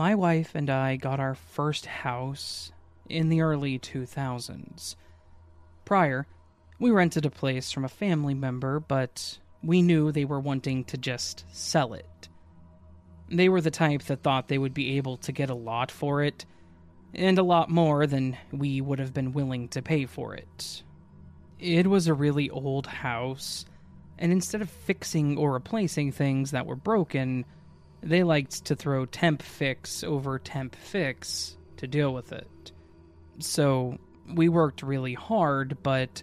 My wife and I got our first house in the early 2000s. Prior, we rented a place from a family member, but we knew they were wanting to just sell it. They were the type that thought they would be able to get a lot for it, and a lot more than we would have been willing to pay for it. It was a really old house, and instead of fixing or replacing things that were broken, they liked to throw temp fix over temp fix to deal with it. So we worked really hard, but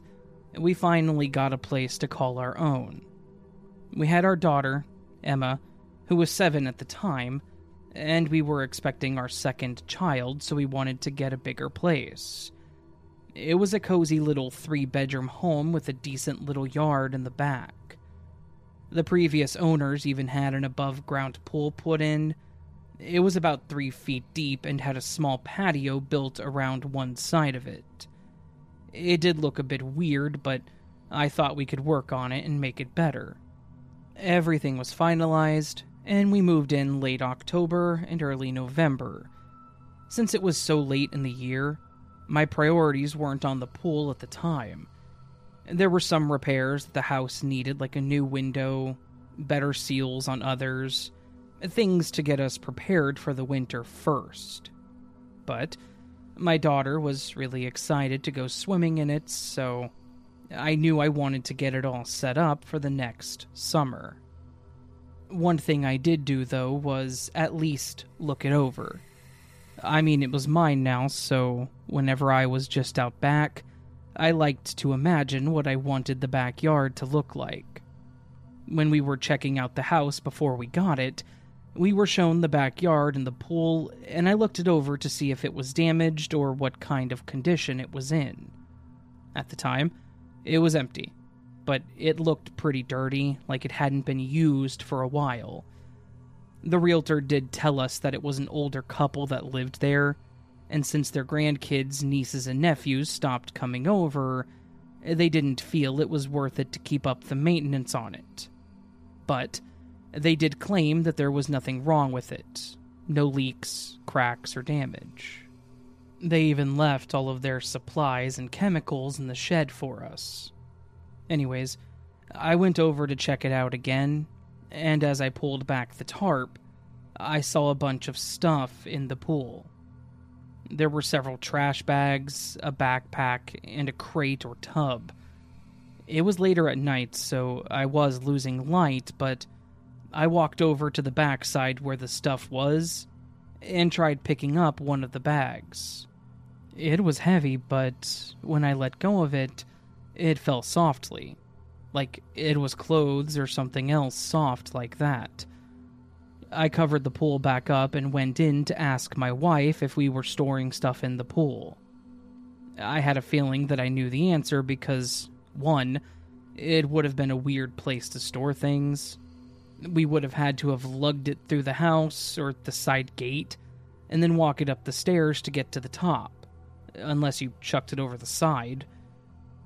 we finally got a place to call our own. We had our daughter, Emma, who was seven at the time, and we were expecting our second child, so we wanted to get a bigger place. It was a cozy little three bedroom home with a decent little yard in the back. The previous owners even had an above ground pool put in. It was about three feet deep and had a small patio built around one side of it. It did look a bit weird, but I thought we could work on it and make it better. Everything was finalized, and we moved in late October and early November. Since it was so late in the year, my priorities weren't on the pool at the time. There were some repairs the house needed, like a new window, better seals on others, things to get us prepared for the winter first. But my daughter was really excited to go swimming in it, so I knew I wanted to get it all set up for the next summer. One thing I did do, though, was at least look it over. I mean, it was mine now, so whenever I was just out back, I liked to imagine what I wanted the backyard to look like. When we were checking out the house before we got it, we were shown the backyard and the pool, and I looked it over to see if it was damaged or what kind of condition it was in. At the time, it was empty, but it looked pretty dirty, like it hadn't been used for a while. The realtor did tell us that it was an older couple that lived there, and since their grandkids, nieces, and nephews stopped coming over, they didn't feel it was worth it to keep up the maintenance on it. But they did claim that there was nothing wrong with it no leaks, cracks, or damage. They even left all of their supplies and chemicals in the shed for us. Anyways, I went over to check it out again, and as I pulled back the tarp, I saw a bunch of stuff in the pool. There were several trash bags, a backpack, and a crate or tub. It was later at night, so I was losing light, but I walked over to the backside where the stuff was and tried picking up one of the bags. It was heavy, but when I let go of it, it fell softly. Like it was clothes or something else soft like that. I covered the pool back up and went in to ask my wife if we were storing stuff in the pool. I had a feeling that I knew the answer because, one, it would have been a weird place to store things. We would have had to have lugged it through the house or the side gate and then walk it up the stairs to get to the top, unless you chucked it over the side.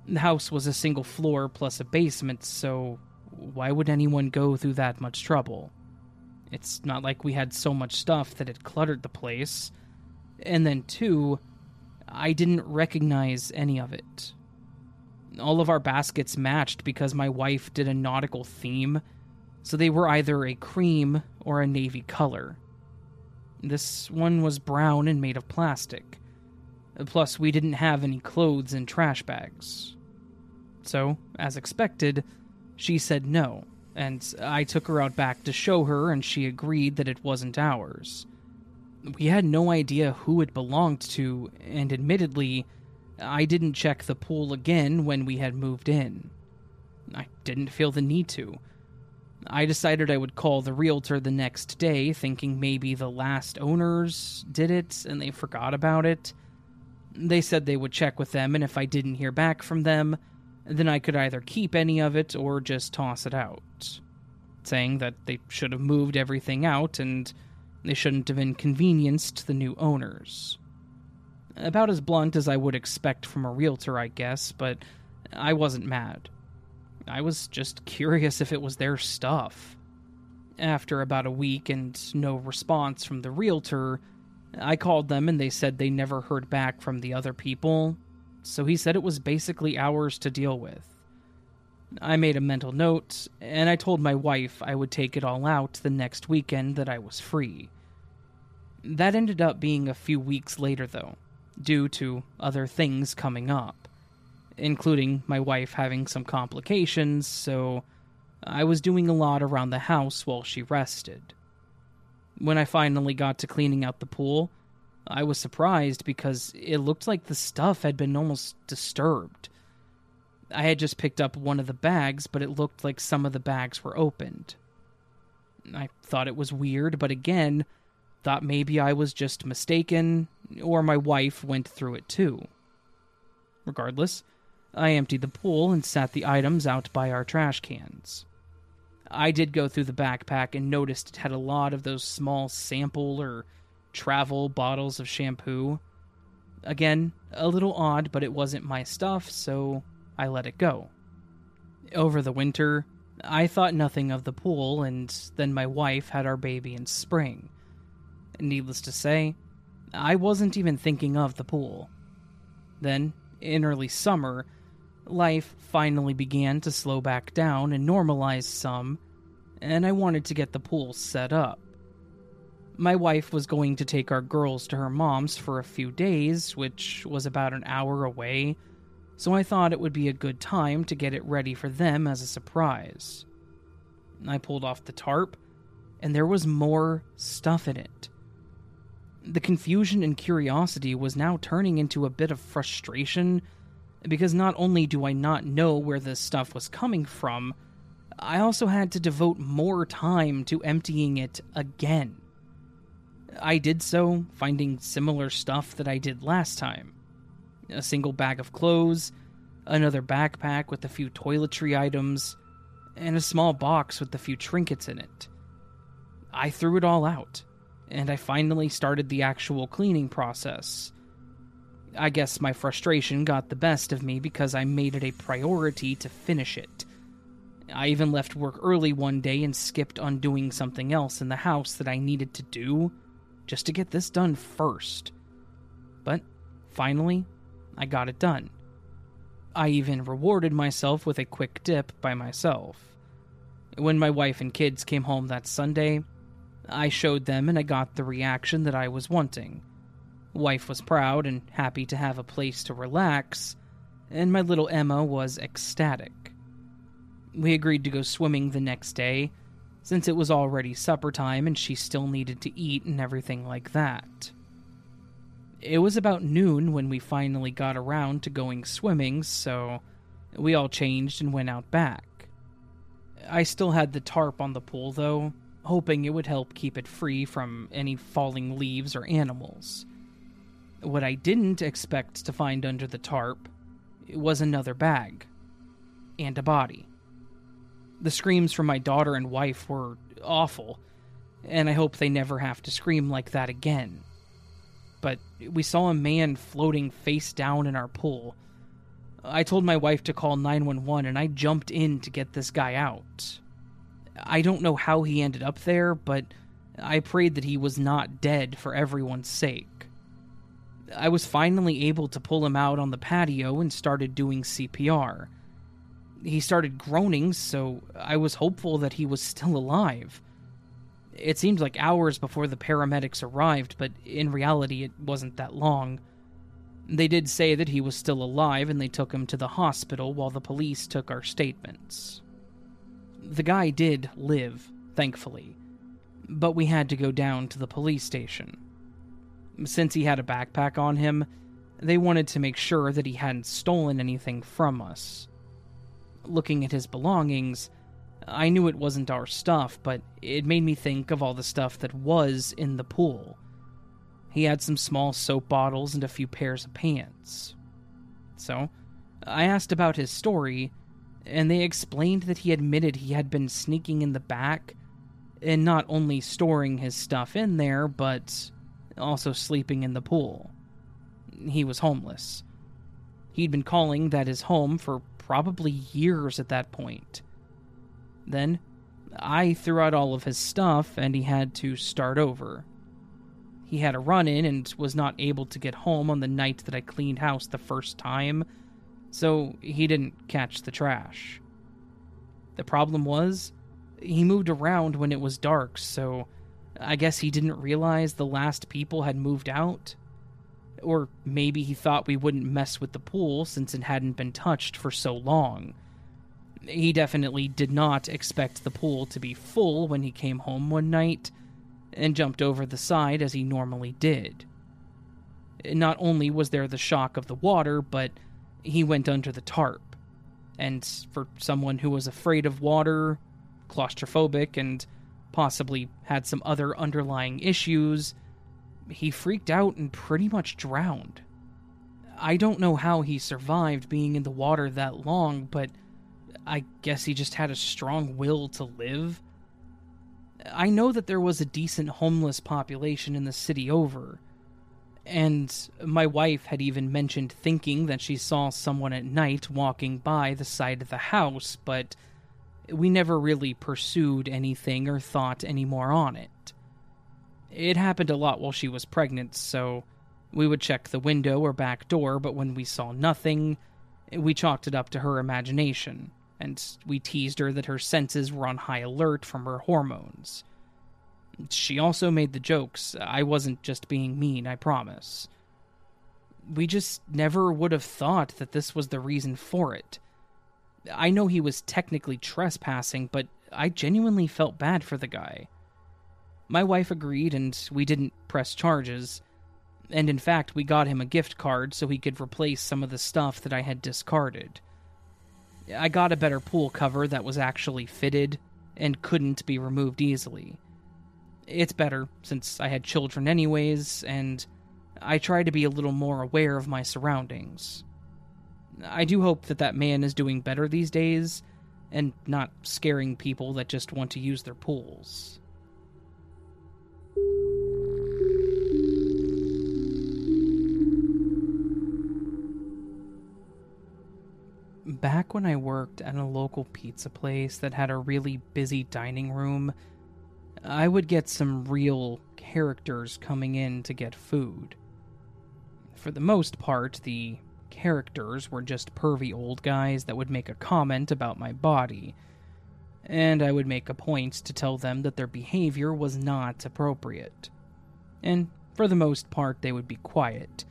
The house was a single floor plus a basement, so why would anyone go through that much trouble? It's not like we had so much stuff that it cluttered the place. And then, two, I didn't recognize any of it. All of our baskets matched because my wife did a nautical theme, so they were either a cream or a navy color. This one was brown and made of plastic. Plus, we didn't have any clothes in trash bags. So, as expected, she said no and I took her out back to show her, and she agreed that it wasn't ours. We had no idea who it belonged to, and admittedly, I didn't check the pool again when we had moved in. I didn't feel the need to. I decided I would call the realtor the next day, thinking maybe the last owners did it and they forgot about it. They said they would check with them, and if I didn't hear back from them, then I could either keep any of it or just toss it out. Saying that they should have moved everything out and they shouldn't have inconvenienced the new owners. About as blunt as I would expect from a realtor, I guess, but I wasn't mad. I was just curious if it was their stuff. After about a week and no response from the realtor, I called them and they said they never heard back from the other people, so he said it was basically ours to deal with. I made a mental note, and I told my wife I would take it all out the next weekend that I was free. That ended up being a few weeks later, though, due to other things coming up including my wife having some complications, so I was doing a lot around the house while she rested. When I finally got to cleaning out the pool, I was surprised because it looked like the stuff had been almost disturbed. I had just picked up one of the bags, but it looked like some of the bags were opened. I thought it was weird, but again, thought maybe I was just mistaken, or my wife went through it too. Regardless, I emptied the pool and sat the items out by our trash cans. I did go through the backpack and noticed it had a lot of those small sample or travel bottles of shampoo. Again, a little odd, but it wasn't my stuff, so I let it go. Over the winter, I thought nothing of the pool, and then my wife had our baby in spring. Needless to say, I wasn't even thinking of the pool. Then, in early summer, life finally began to slow back down and normalize some, and I wanted to get the pool set up. My wife was going to take our girls to her mom's for a few days, which was about an hour away, so I thought it would be a good time to get it ready for them as a surprise. I pulled off the tarp, and there was more stuff in it. The confusion and curiosity was now turning into a bit of frustration because not only do I not know where this stuff was coming from, I also had to devote more time to emptying it again. I did so, finding similar stuff that I did last time a single bag of clothes, another backpack with a few toiletry items, and a small box with a few trinkets in it. I threw it all out, and I finally started the actual cleaning process I guess my frustration got the best of me because I made it a priority to finish it. I even left work early one day and skipped on doing something else in the house that I needed to do just to get this done first. But finally, I got it done. I even rewarded myself with a quick dip by myself. When my wife and kids came home that Sunday, I showed them and I got the reaction that I was wanting. Wife was proud and happy to have a place to relax, and my little Emma was ecstatic. We agreed to go swimming the next day, since it was already supper time and she still needed to eat and everything like that. It was about noon when we finally got around to going swimming, so we all changed and went out back. I still had the tarp on the pool, though, hoping it would help keep it free from any falling leaves or animals. What I didn't expect to find under the tarp was another bag and a body. The screams from my daughter and wife were awful, and I hope they never have to scream like that again. But we saw a man floating face down in our pool. I told my wife to call 911 and I jumped in to get this guy out. I don't know how he ended up there, but I prayed that he was not dead for everyone's sake. I was finally able to pull him out on the patio and started doing CPR. He started groaning, so I was hopeful that he was still alive. It seemed like hours before the paramedics arrived, but in reality, it wasn't that long. They did say that he was still alive and they took him to the hospital while the police took our statements. The guy did live, thankfully, but we had to go down to the police station. Since he had a backpack on him, they wanted to make sure that he hadn't stolen anything from us. Looking at his belongings, I knew it wasn't our stuff, but it made me think of all the stuff that was in the pool. He had some small soap bottles and a few pairs of pants. So, I asked about his story, and they explained that he admitted he had been sneaking in the back and not only storing his stuff in there, but also sleeping in the pool. He was homeless. He'd been calling that his home for probably years at that point. Then, I threw out all of his stuff and he had to start over. He had a run in and was not able to get home on the night that I cleaned house the first time, so he didn't catch the trash. The problem was, he moved around when it was dark, so I guess he didn't realize the last people had moved out. Or maybe he thought we wouldn't mess with the pool since it hadn't been touched for so long. He definitely did not expect the pool to be full when he came home one night and jumped over the side as he normally did. Not only was there the shock of the water, but he went under the tarp. And for someone who was afraid of water, claustrophobic, and possibly had some other underlying issues, he freaked out and pretty much drowned. I don't know how he survived being in the water that long, but I guess he just had a strong will to live. I know that there was a decent homeless population in the city over, and my wife had even mentioned thinking that she saw someone at night walking by the side of the house, but we never really pursued anything or thought any more on it. It happened a lot while she was pregnant, so we would check the window or back door, but when we saw nothing, we chalked it up to her imagination and we teased her that her senses were on high alert from her hormones. She also made the jokes. I wasn't just being mean, I promise. We just never would have thought that this was the reason for it. I know he was technically trespassing, but I genuinely felt bad for the guy. My wife agreed, and we didn't press charges. And in fact, we got him a gift card so he could replace some of the stuff that I had discarded. I got a better pool cover that was actually fitted and couldn't be removed easily. It's better since I had children anyways, and I try to be a little more aware of my surroundings. I do hope that that man is doing better these days and not scaring people that just want to use their pools. Back when I worked at a local pizza place that had a really busy dining room, I would get some real characters coming in to get food. For the most part, the characters were just pervy old guys that would make a comment about my body, and I would make a point to tell them that their behavior was not appropriate. And for the most part, they would be quiet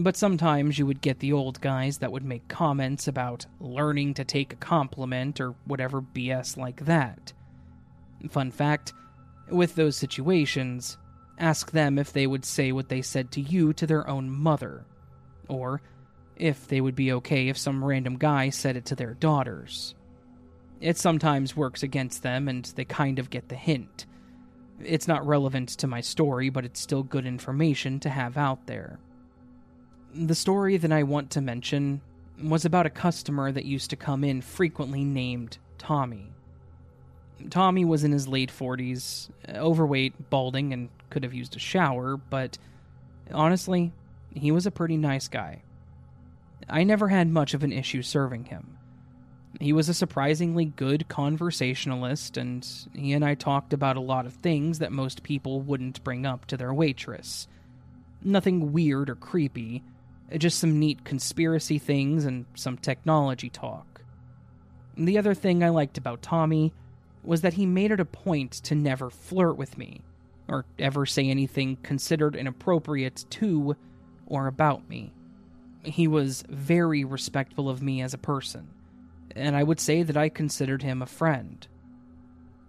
but sometimes you would get the old guys that would make comments about learning to take a compliment or whatever BS like that. Fun fact with those situations, ask them if they would say what they said to you to their own mother, or if they would be okay if some random guy said it to their daughters. It sometimes works against them, and they kind of get the hint. It's not relevant to my story, but it's still good information to have out there. The story that I want to mention was about a customer that used to come in frequently named Tommy. Tommy was in his late 40s, overweight, balding, and could have used a shower, but honestly, he was a pretty nice guy. I never had much of an issue serving him. He was a surprisingly good conversationalist, and he and I talked about a lot of things that most people wouldn't bring up to their waitress. Nothing weird or creepy, Uh, just some neat conspiracy things and some technology talk. The other thing I liked about Tommy was that he made it a point to never flirt with me, or ever say anything considered inappropriate to or about me. He was very respectful of me as a person, and I would say that I considered him a friend.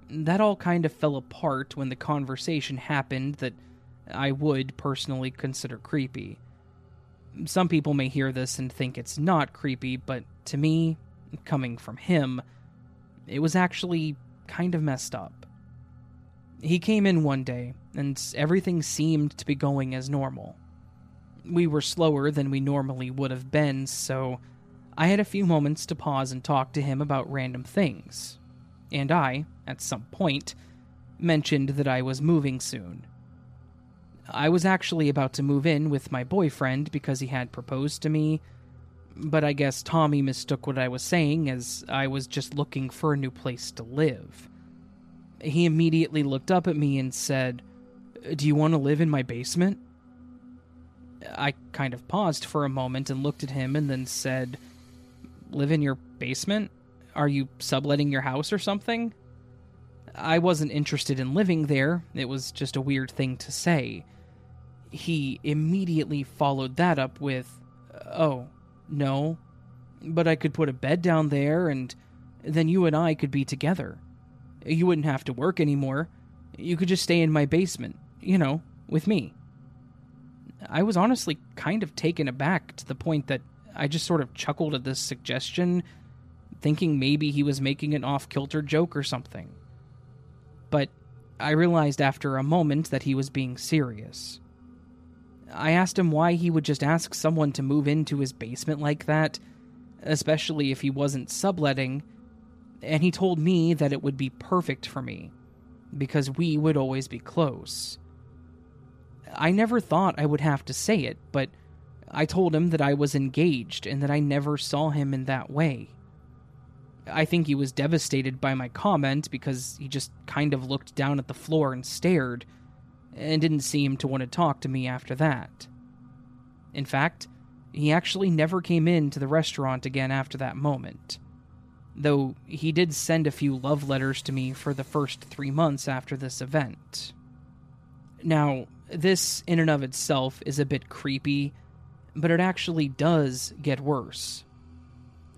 That all kind of fell apart when the conversation happened that I would personally consider creepy some people may hear this and think it's not creepy, but to me, coming from him, it was actually kind of messed up. He came in one day, and everything seemed to be going as normal. We were slower than we normally would have been, so I had a few moments to pause and talk to him about random things. And I, at some point, mentioned that I was moving soon. I was actually about to move in with my boyfriend because he had proposed to me, but I guess Tommy mistook what I was saying as I was just looking for a new place to live. He immediately looked up at me and said, Do you want to live in my basement? I kind of paused for a moment and looked at him and then said, Live in your basement? Are you subletting your house or something? I wasn't interested in living there, it was just a weird thing to say. He immediately followed that up with, Oh, no, but I could put a bed down there and then you and I could be together. You wouldn't have to work anymore. You could just stay in my basement, you know, with me. I was honestly kind of taken aback to the point that I just sort of chuckled at this suggestion, thinking maybe he was making an off kilter joke or something. But I realized after a moment that he was being serious. I asked him why he would just ask someone to move into his basement like that, especially if he wasn't subletting, and he told me that it would be perfect for me, because we would always be close. I never thought I would have to say it, but I told him that I was engaged and that I never saw him in that way. I think he was devastated by my comment because he just kind of looked down at the floor and stared, and didn't seem to want to talk to me after that. In fact, he actually never came in to the restaurant again after that moment, though he did send a few love letters to me for the first three months after this event. Now, this in and of itself is a bit creepy, but it actually does get worse.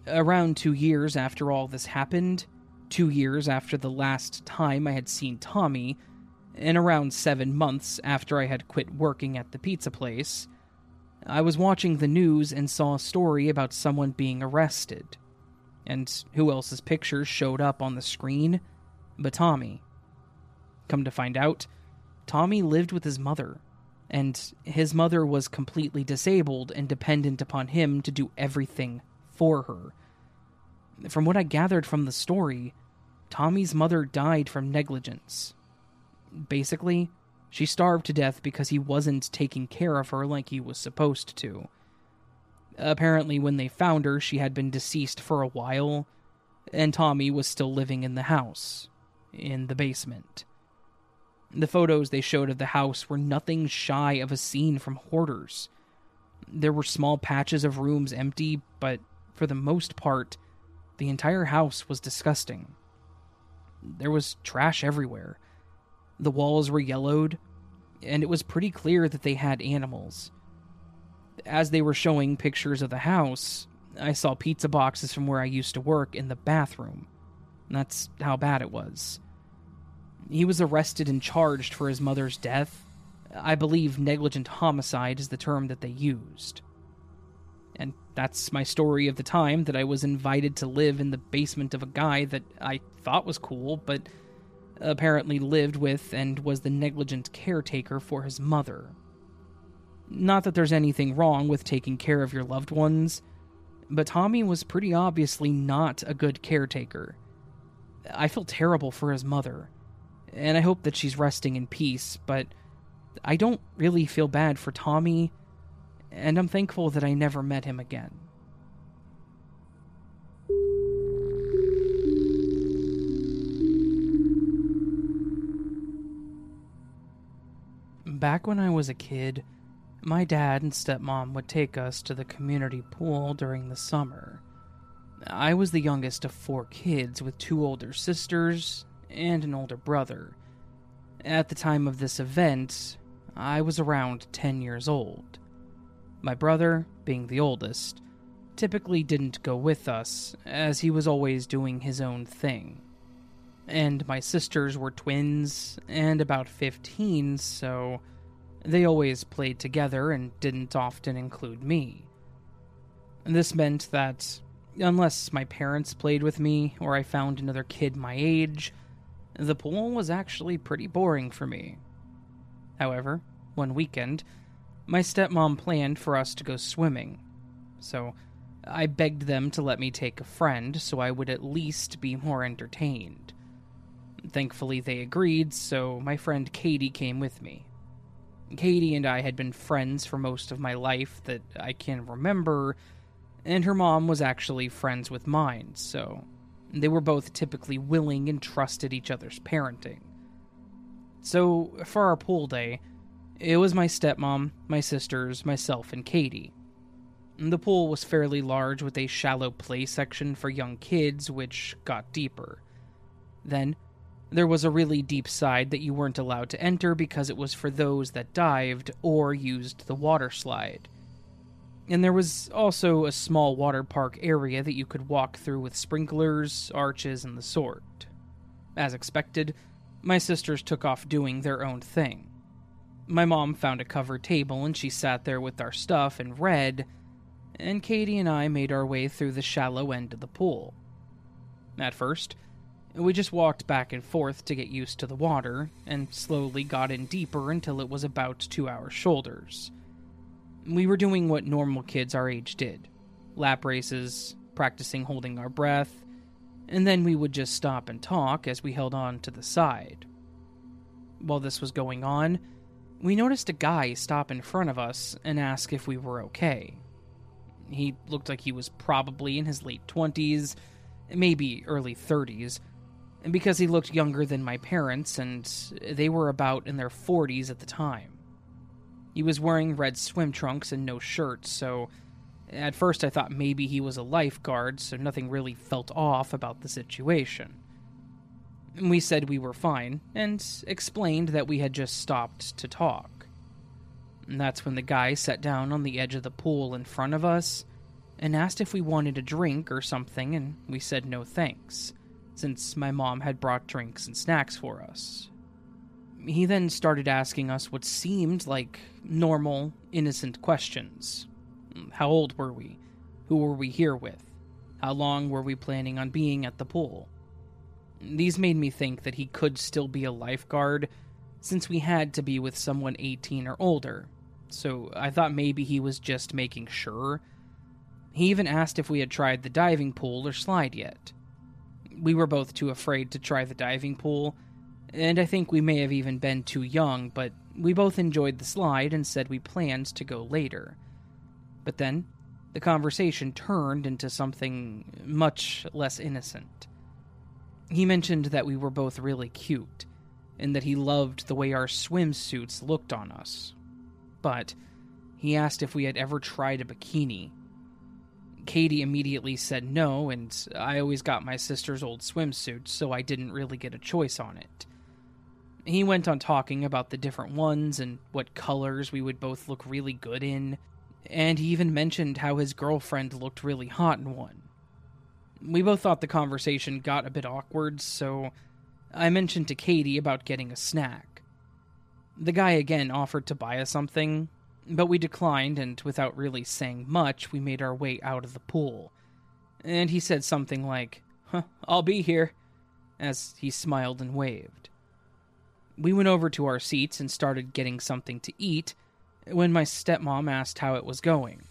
Around two years after all this happened, two years after the last time I had seen Tommy, and around seven months after I had quit working at the pizza place, I was watching the news and saw a story about someone being arrested. And who else's picture showed up on the screen but Tommy? Come to find out, Tommy lived with his mother, and his mother was completely disabled and dependent upon him to do everything for her. From what I gathered from the story, Tommy's mother died from negligence. Basically, she starved to death because he wasn't taking care of her like he was supposed to. Apparently, when they found her, she had been deceased for a while, and Tommy was still living in the house, in the basement. The photos they showed of the house were nothing shy of a scene from Hoarders. There were small patches of rooms empty, but for the most part, the entire house was disgusting. There was trash everywhere. The walls were yellowed, and it was pretty clear that they had animals. As they were showing pictures of the house, I saw pizza boxes from where I used to work in the bathroom. That's how bad it was. He was arrested and charged for his mother's death. I believe negligent homicide is the term that they used. And that's my story of the time that I was invited to live in the basement of a guy that I thought was cool, but apparently lived with and was the negligent caretaker for his mother. Not that there's anything wrong with taking care of your loved ones, but Tommy was pretty obviously not a good caretaker. I feel terrible for his mother, and I hope that she's resting in peace, but I don't really feel bad for Tommy, and I'm thankful that I never met him again. Back when I was a kid, my dad and stepmom would take us to the community pool during the summer. I was the youngest of four kids with two older sisters and an older brother. At the time of this event, I was around 10 years old. My brother, being the oldest, typically didn't go with us, as he was always doing his own thing and my sisters were twins and about 15, so they always played together and didn't often include me. This meant that Unless my parents played with me or I found another kid my age, the pool was actually pretty boring for me. However, one weekend, my stepmom planned for us to go swimming, so I begged them to let me take a friend so I would at least be more entertained. Thankfully, they agreed, so my friend Katie came with me. Katie and I had been friends for most of my life that I can remember, and her mom was actually friends with mine, so they were both typically willing and trusted each other's parenting. So, for our pool day, it was my stepmom, my sisters, myself, and Katie. The pool was fairly large with a shallow play section for young kids, which got deeper. Then, there was a really deep side that you weren't allowed to enter because it was for those that dived or used the water slide. And there was also a small water park area that you could walk through with sprinklers, arches, and the sort. As expected, my sisters took off doing their own thing. My mom found a covered table and she sat there with our stuff and read, and Katie and I made our way through the shallow end of the pool. At first, we just walked back and forth to get used to the water, and slowly got in deeper until it was about to our shoulders. We were doing what normal kids our age did lap races, practicing holding our breath, and then we would just stop and talk as we held on to the side. While this was going on, we noticed a guy stop in front of us and ask if we were okay. He looked like he was probably in his late 20s, maybe early 30s, and because he looked younger than my parents and they were about in their 40s at the time. He was wearing red swim trunks and no shirt, so at first I thought maybe he was a lifeguard, so nothing really felt off about the situation. We said we were fine, and explained that we had just stopped to talk. And that's when the guy sat down on the edge of the pool in front of us and asked if we wanted a drink or something, and we said no thanks, since my mom had brought drinks and snacks for us. He then started asking us what seemed like normal, innocent questions. How old were we? Who were we here with? How long were we planning on being at the pool? These made me think that he could still be a lifeguard, since we had to be with someone 18 or older, so I thought maybe he was just making sure. He even asked if we had tried the diving pool or slide yet. We were both too afraid to try the diving pool, and I think we may have even been too young, but we both enjoyed the slide and said we planned to go later. But then, the conversation turned into something much less innocent. He mentioned that we were both really cute, and that he loved the way our swimsuits looked on us. But he asked if we had ever tried a bikini. Katie immediately said no, and I always got my sister's old swimsuit, so I didn't really get a choice on it. He went on talking about the different ones and what colors we would both look really good in, and he even mentioned how his girlfriend looked really hot in one. We both thought the conversation got a bit awkward, so I mentioned to Katie about getting a snack. The guy again offered to buy us something, but we declined, and without really saying much, we made our way out of the pool. And he said something like, huh, I'll be here, as he smiled and waved. We went over to our seats and started getting something to eat when my stepmom asked how it was going.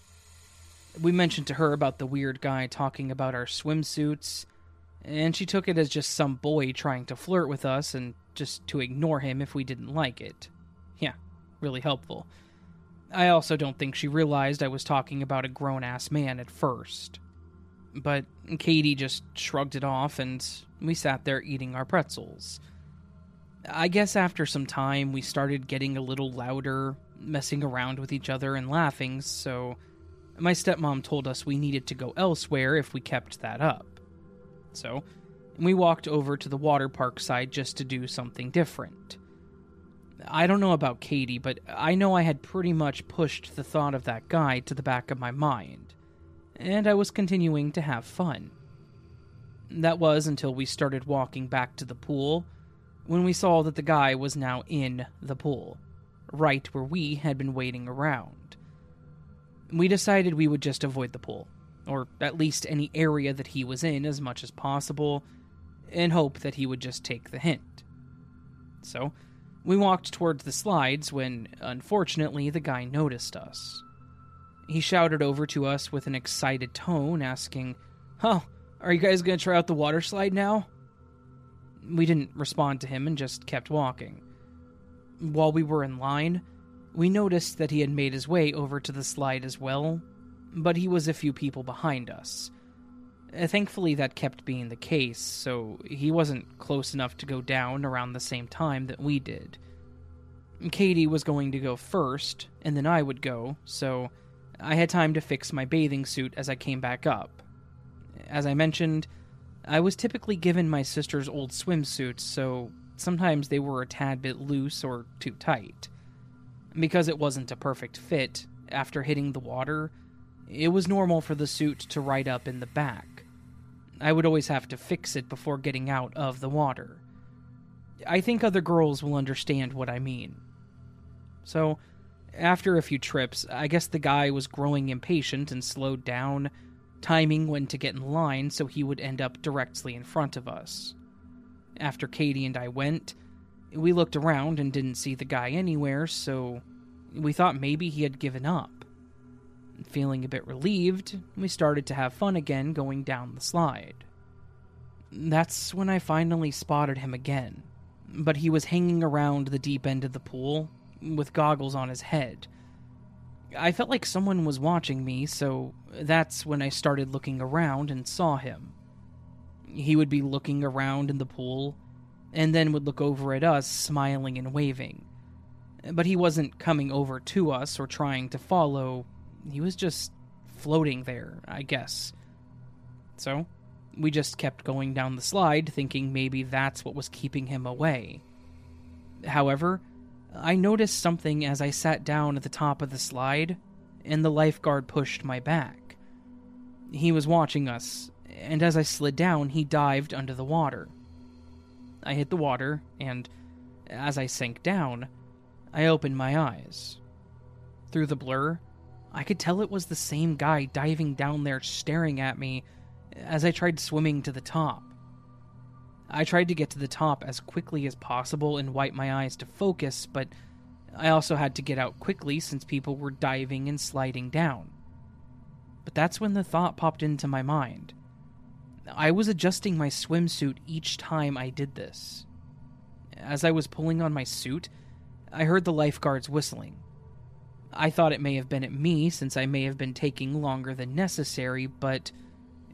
We mentioned to her about the weird guy talking about our swimsuits, and she took it as just some boy trying to flirt with us and just to ignore him if we didn't like it. Yeah, really helpful. I also don't think she realized I was talking about a grown ass man at first. But Katie just shrugged it off, and we sat there eating our pretzels. I guess after some time, we started getting a little louder, messing around with each other and laughing, so my stepmom told us we needed to go elsewhere if we kept that up. So, we walked over to the water park side just to do something different. I don't know about Katie, but I know I had pretty much pushed the thought of that guy to the back of my mind, and I was continuing to have fun. That was until we started walking back to the pool when we saw that the guy was now in the pool, right where we had been waiting around. We decided we would just avoid the pool, or at least any area that he was in, as much as possible, in hope that he would just take the hint. So, we walked towards the slides when, unfortunately, the guy noticed us. He shouted over to us with an excited tone, asking, Huh, are you guys gonna try out the water slide now? We didn't respond to him and just kept walking. While we were in line, we noticed that he had made his way over to the slide as well, but he was a few people behind us. Uh, thankfully, that kept being the case, so he wasn't close enough to go down around the same time that we did. Katie was going to go first, and then I would go, so I had time to fix my bathing suit as I came back up. As I mentioned, I was typically given my sister's old swimsuits, so sometimes they were a tad bit loose or too tight. Because it wasn't a perfect fit, after hitting the water, it was normal for the suit to ride up in the back. I would always have to fix it before getting out of the water. I think other girls will understand what I mean. So, after a few trips, I guess the guy was growing impatient and slowed down, timing when to get in line so he would end up directly in front of us. After Katie and I went, we looked around and didn't see the guy anywhere, so we thought maybe he had given up. Feeling a bit relieved, we started to have fun again going down the slide. That's when I finally spotted him again, but he was hanging around the deep end of the pool with goggles on his head. I felt like someone was watching me, so that's when I started looking around and saw him. He would be looking around in the pool, and then would look over at us, smiling and waving. But he wasn't coming over to us or trying to follow, he was just floating there, I guess. So, we just kept going down the slide, thinking maybe that's what was keeping him away. However, I noticed something as I sat down at the top of the slide, and the lifeguard pushed my back. He was watching us, and as I slid down, he dived under the water. I hit the water, and as I sank down, I opened my eyes. Through the blur, I could tell it was the same guy diving down there staring at me as I tried swimming to the top. I tried to get to the top as quickly as possible and wipe my eyes to focus, but I also had to get out quickly since people were diving and sliding down. But that's when the thought popped into my mind. I was adjusting my swimsuit each time I did this. As I was pulling on my suit, I heard the lifeguards whistling. I thought it may have been at me since I may have been taking longer than necessary, but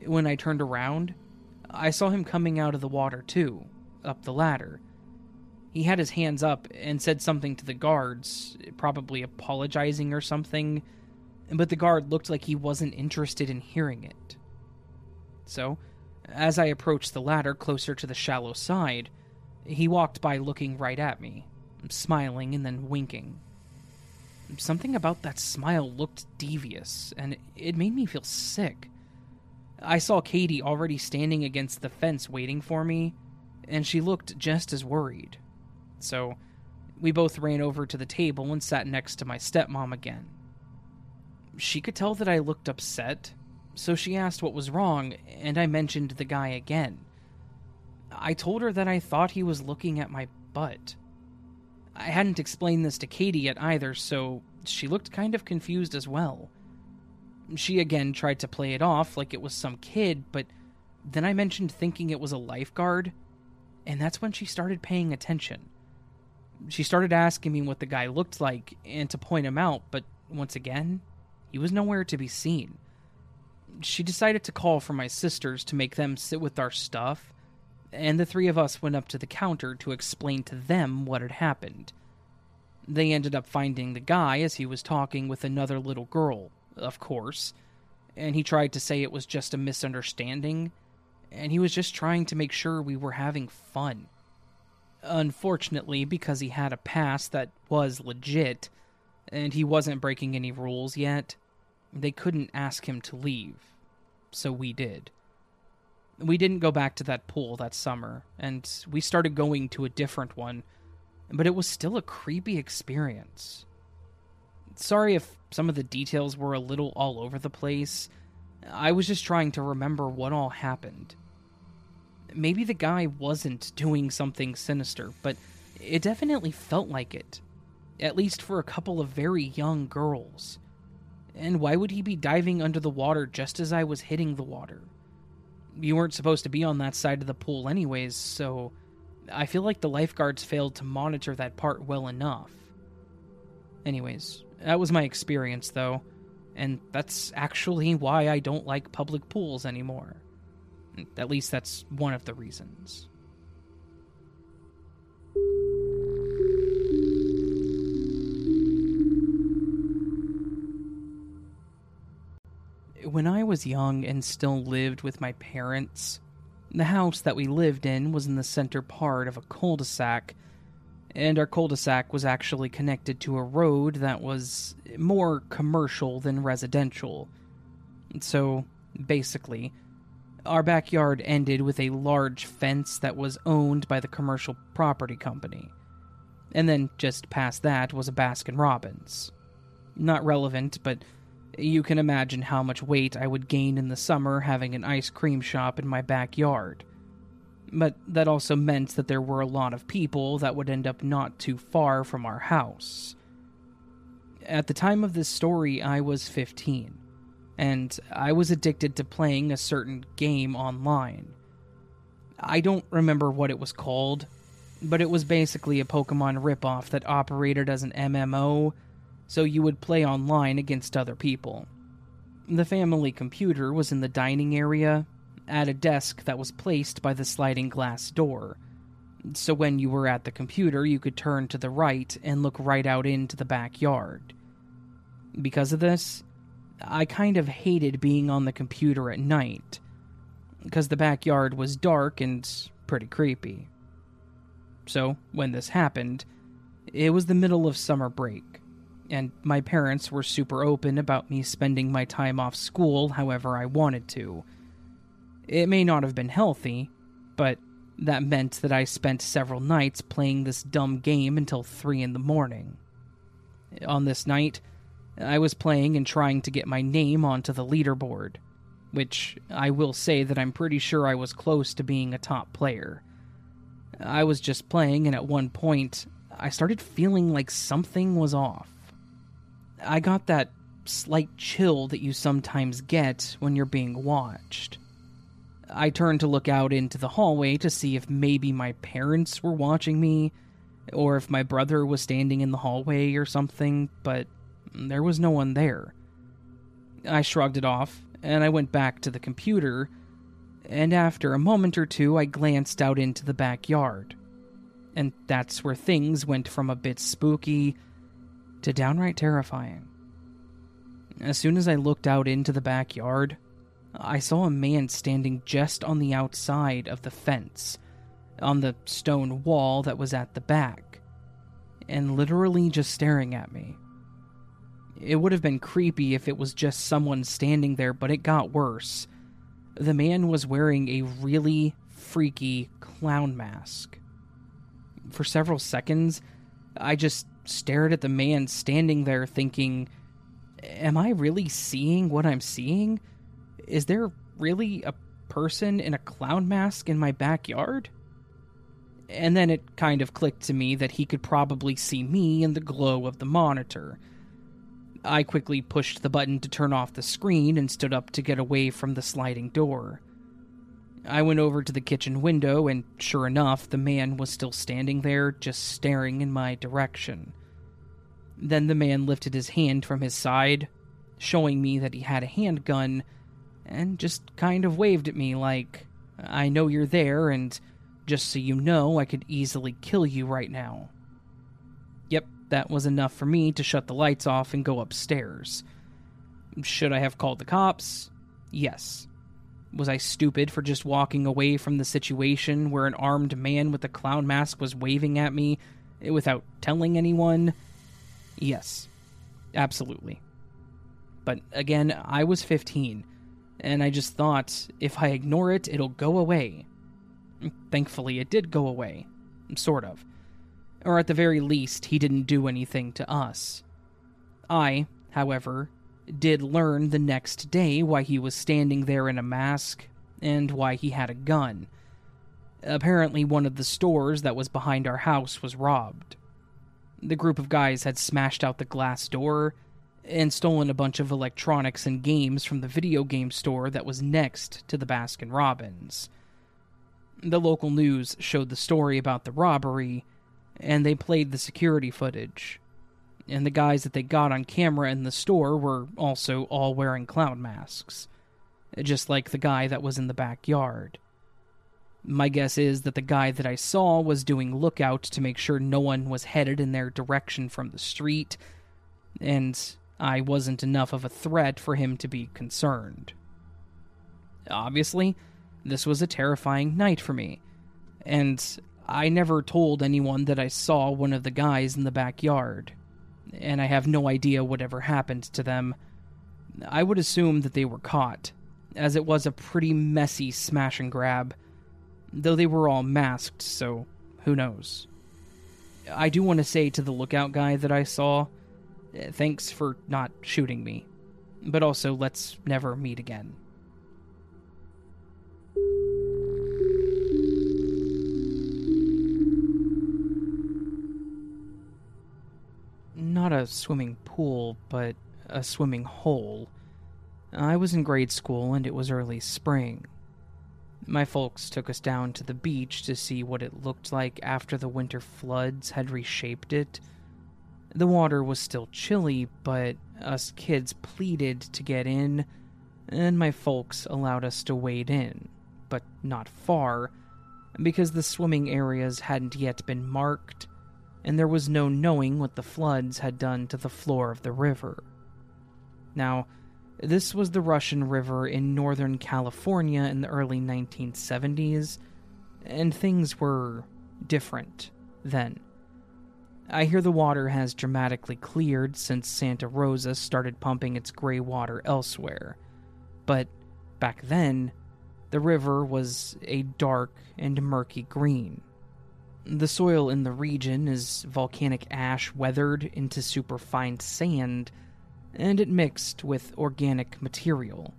when I turned around, I saw him coming out of the water too, up the ladder. He had his hands up and said something to the guards, probably apologizing or something, but the guard looked like he wasn't interested in hearing it. So, as I approached the ladder closer to the shallow side, he walked by looking right at me, smiling and then winking. Something about that smile looked devious, and it made me feel sick. I saw Katie already standing against the fence waiting for me, and she looked just as worried. So, we both ran over to the table and sat next to my stepmom again. She could tell that I looked upset, so she asked what was wrong, and I mentioned the guy again. I told her that I thought he was looking at my butt. I hadn't explained this to Katie yet either, so she looked kind of confused as well. She again tried to play it off like it was some kid, but then I mentioned thinking it was a lifeguard, and that's when she started paying attention. She started asking me what the guy looked like and to point him out, but once again, he was nowhere to be seen. She decided to call for my sisters to make them sit with our stuff, and the three of us went up to the counter to explain to them what had happened. They ended up finding the guy as he was talking with another little girl, of course, and he tried to say it was just a misunderstanding, and he was just trying to make sure we were having fun. Unfortunately, because he had a pass that was legit, and he wasn't breaking any rules yet, they couldn't ask him to leave. So we did. We didn't go back to that pool that summer, and we started going to a different one, but it was still a creepy experience. Sorry if some of the details were a little all over the place. I was just trying to remember what all happened. Maybe the guy wasn't doing something sinister, but it definitely felt like it. At least for a couple of very young girls. And why would he be diving under the water just as I was hitting the water? You weren't supposed to be on that side of the pool, anyways, so I feel like the lifeguards failed to monitor that part well enough. Anyways, that was my experience, though, and that's actually why I don't like public pools anymore. At least that's one of the reasons. When I was young and still lived with my parents, the house that we lived in was in the center part of a cul de sac, and our cul de sac was actually connected to a road that was more commercial than residential. So, basically, our backyard ended with a large fence that was owned by the commercial property company. And then just past that was a Baskin Robbins. Not relevant, but you can imagine how much weight I would gain in the summer having an ice cream shop in my backyard. But that also meant that there were a lot of people that would end up not too far from our house. At the time of this story, I was 15 and I was addicted to playing a certain game online. I don't remember what it was called, but it was basically a Pokemon ripoff that operated as an MMO, so you would play online against other people. The family computer was in the dining area, at a desk that was placed by the sliding glass door. So when you were at the computer, you could turn to the right and look right out into the backyard. Because of this, I kind of hated being on the computer at night, because the backyard was dark and pretty creepy. So, when this happened, it was the middle of summer break, and my parents were super open about me spending my time off school however I wanted to. It may not have been healthy, but that meant that I spent several nights playing this dumb game until 3 in the morning. On this night, I was playing and trying to get my name onto the leaderboard, which I will say that I'm pretty sure I was close to being a top player. I was just playing, and at one point, I started feeling like something was off. I got that slight chill that you sometimes get when you're being watched. I turned to look out into the hallway to see if maybe my parents were watching me, or if my brother was standing in the hallway or something, but there was no one there. I shrugged it off, and I went back to the computer, and after a moment or two, I glanced out into the backyard. And that's where things went from a bit spooky to downright terrifying. As soon as I looked out into the backyard, I saw a man standing just on the outside of the fence, on the stone wall that was at the back, and literally just staring at me. It would have been creepy if it was just someone standing there, but it got worse. The man was wearing a really freaky clown mask. For several seconds, I just stared at the man standing there thinking, Am I really seeing what I'm seeing? Is there really a person in a clown mask in my backyard? And then it kind of clicked to me that he could probably see me in the glow of the monitor I quickly pushed the button to turn off the screen and stood up to get away from the sliding door. I went over to the kitchen window, and sure enough, the man was still standing there, just staring in my direction. Then the man lifted his hand from his side, showing me that he had a handgun, and just kind of waved at me like, I know you're there, and just so you know, I could easily kill you right now. Yep, that was enough for me to shut the lights off and go upstairs. Should I have called the cops? Yes. Was I stupid for just walking away from the situation where an armed man with a clown mask was waving at me without telling anyone? Yes. Absolutely. But again, I was 15, and I just thought if I ignore it, it'll go away. Thankfully, it did go away. Sort of or at the very least, he didn't do anything to us. I, however, did learn the next day why he was standing there in a mask and why he had a gun. Apparently, one of the stores that was behind our house was robbed. The group of guys had smashed out the glass door and stolen a bunch of electronics and games from the video game store that was next to the Baskin Robbins. The local news showed the story about the robbery, and they played the security footage. And the guys that they got on camera in the store were also all wearing clown masks, just like the guy that was in the backyard. My guess is that the guy that I saw was doing lookout to make sure no one was headed in their direction from the street, and I wasn't enough of a threat for him to be concerned. Obviously, this was a terrifying night for me, and I never told anyone that I saw one of the guys in the backyard, and I have no idea whatever happened to them. I would assume that they were caught, as it was a pretty messy smash and grab though they were all masked, so who knows. I do want to say to the lookout guy that I saw, thanks for not shooting me, but also let's never meet again. Not a swimming pool, but a swimming hole. I was in grade school and it was early spring. My folks took us down to the beach to see what it looked like after the winter floods had reshaped it. The water was still chilly, but us kids pleaded to get in, and my folks allowed us to wade in, but not far, because the swimming areas hadn't yet been marked, and there was no knowing what the floods had done to the floor of the river. Now, this was the Russian River in Northern California in the early 1970s, and things were different then. I hear the water has dramatically cleared since Santa Rosa started pumping its gray water elsewhere. But back then, the river was a dark and murky green. The soil in the region is volcanic ash weathered into superfine sand and it mixed with organic material,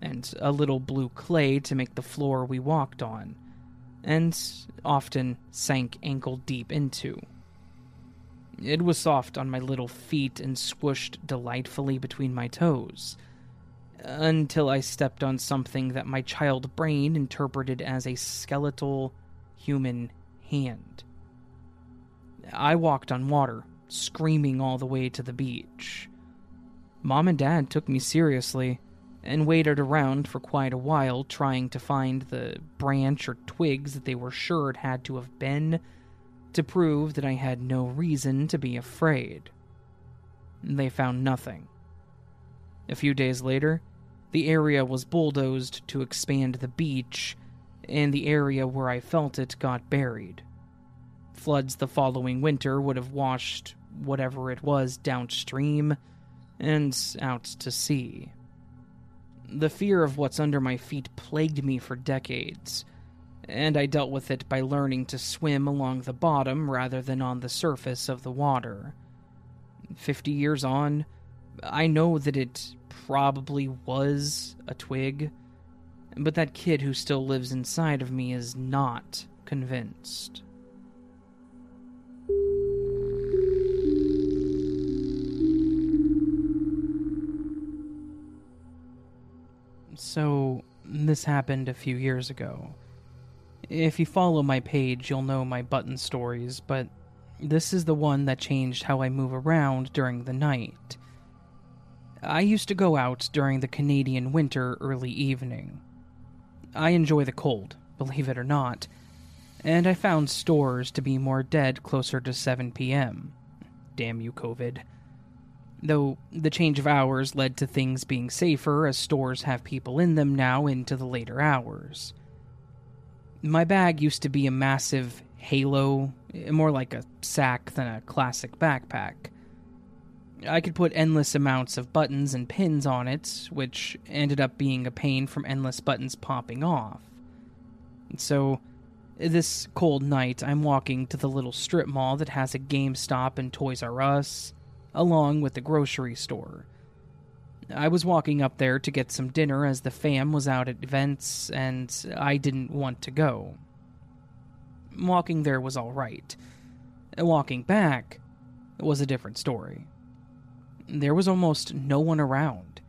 and a little blue clay to make the floor we walked on, and often sank ankle deep into. It was soft on my little feet and squished delightfully between my toes, until I stepped on something that my child brain interpreted as a skeletal human hand. I walked on water, screaming all the way to the beach. Mom and Dad took me seriously and waited around for quite a while trying to find the branch or twigs that they were sure it had to have been to prove that I had no reason to be afraid. They found nothing. A few days later, the area was bulldozed to expand the beach, and the area where I felt it got buried. Floods the following winter would have washed whatever it was downstream and out to sea. The fear of what's under my feet plagued me for decades, and I dealt with it by learning to swim along the bottom rather than on the surface of the water. Fifty years on, I know that it probably was a twig, but that kid who still lives inside of me is not convinced. So, this happened a few years ago. If you follow my page, you'll know my button stories, but this is the one that changed how I move around during the night. I used to go out during the Canadian winter early evening. I enjoy the cold, believe it or not, and I found stores to be more dead closer to 7 p.m. Damn you, COVID though the change of hours led to things being safer as stores have people in them now into the later hours. My bag used to be a massive halo, more like a sack than a classic backpack. I could put endless amounts of buttons and pins on it, which ended up being a pain from endless buttons popping off. So, this cold night, I'm walking to the little strip mall that has a GameStop and Toys R Us, along with the grocery store. I was walking up there to get some dinner as the fam was out at events, and I didn't want to go. Walking there was alright. Walking back was a different story. There was almost no one around.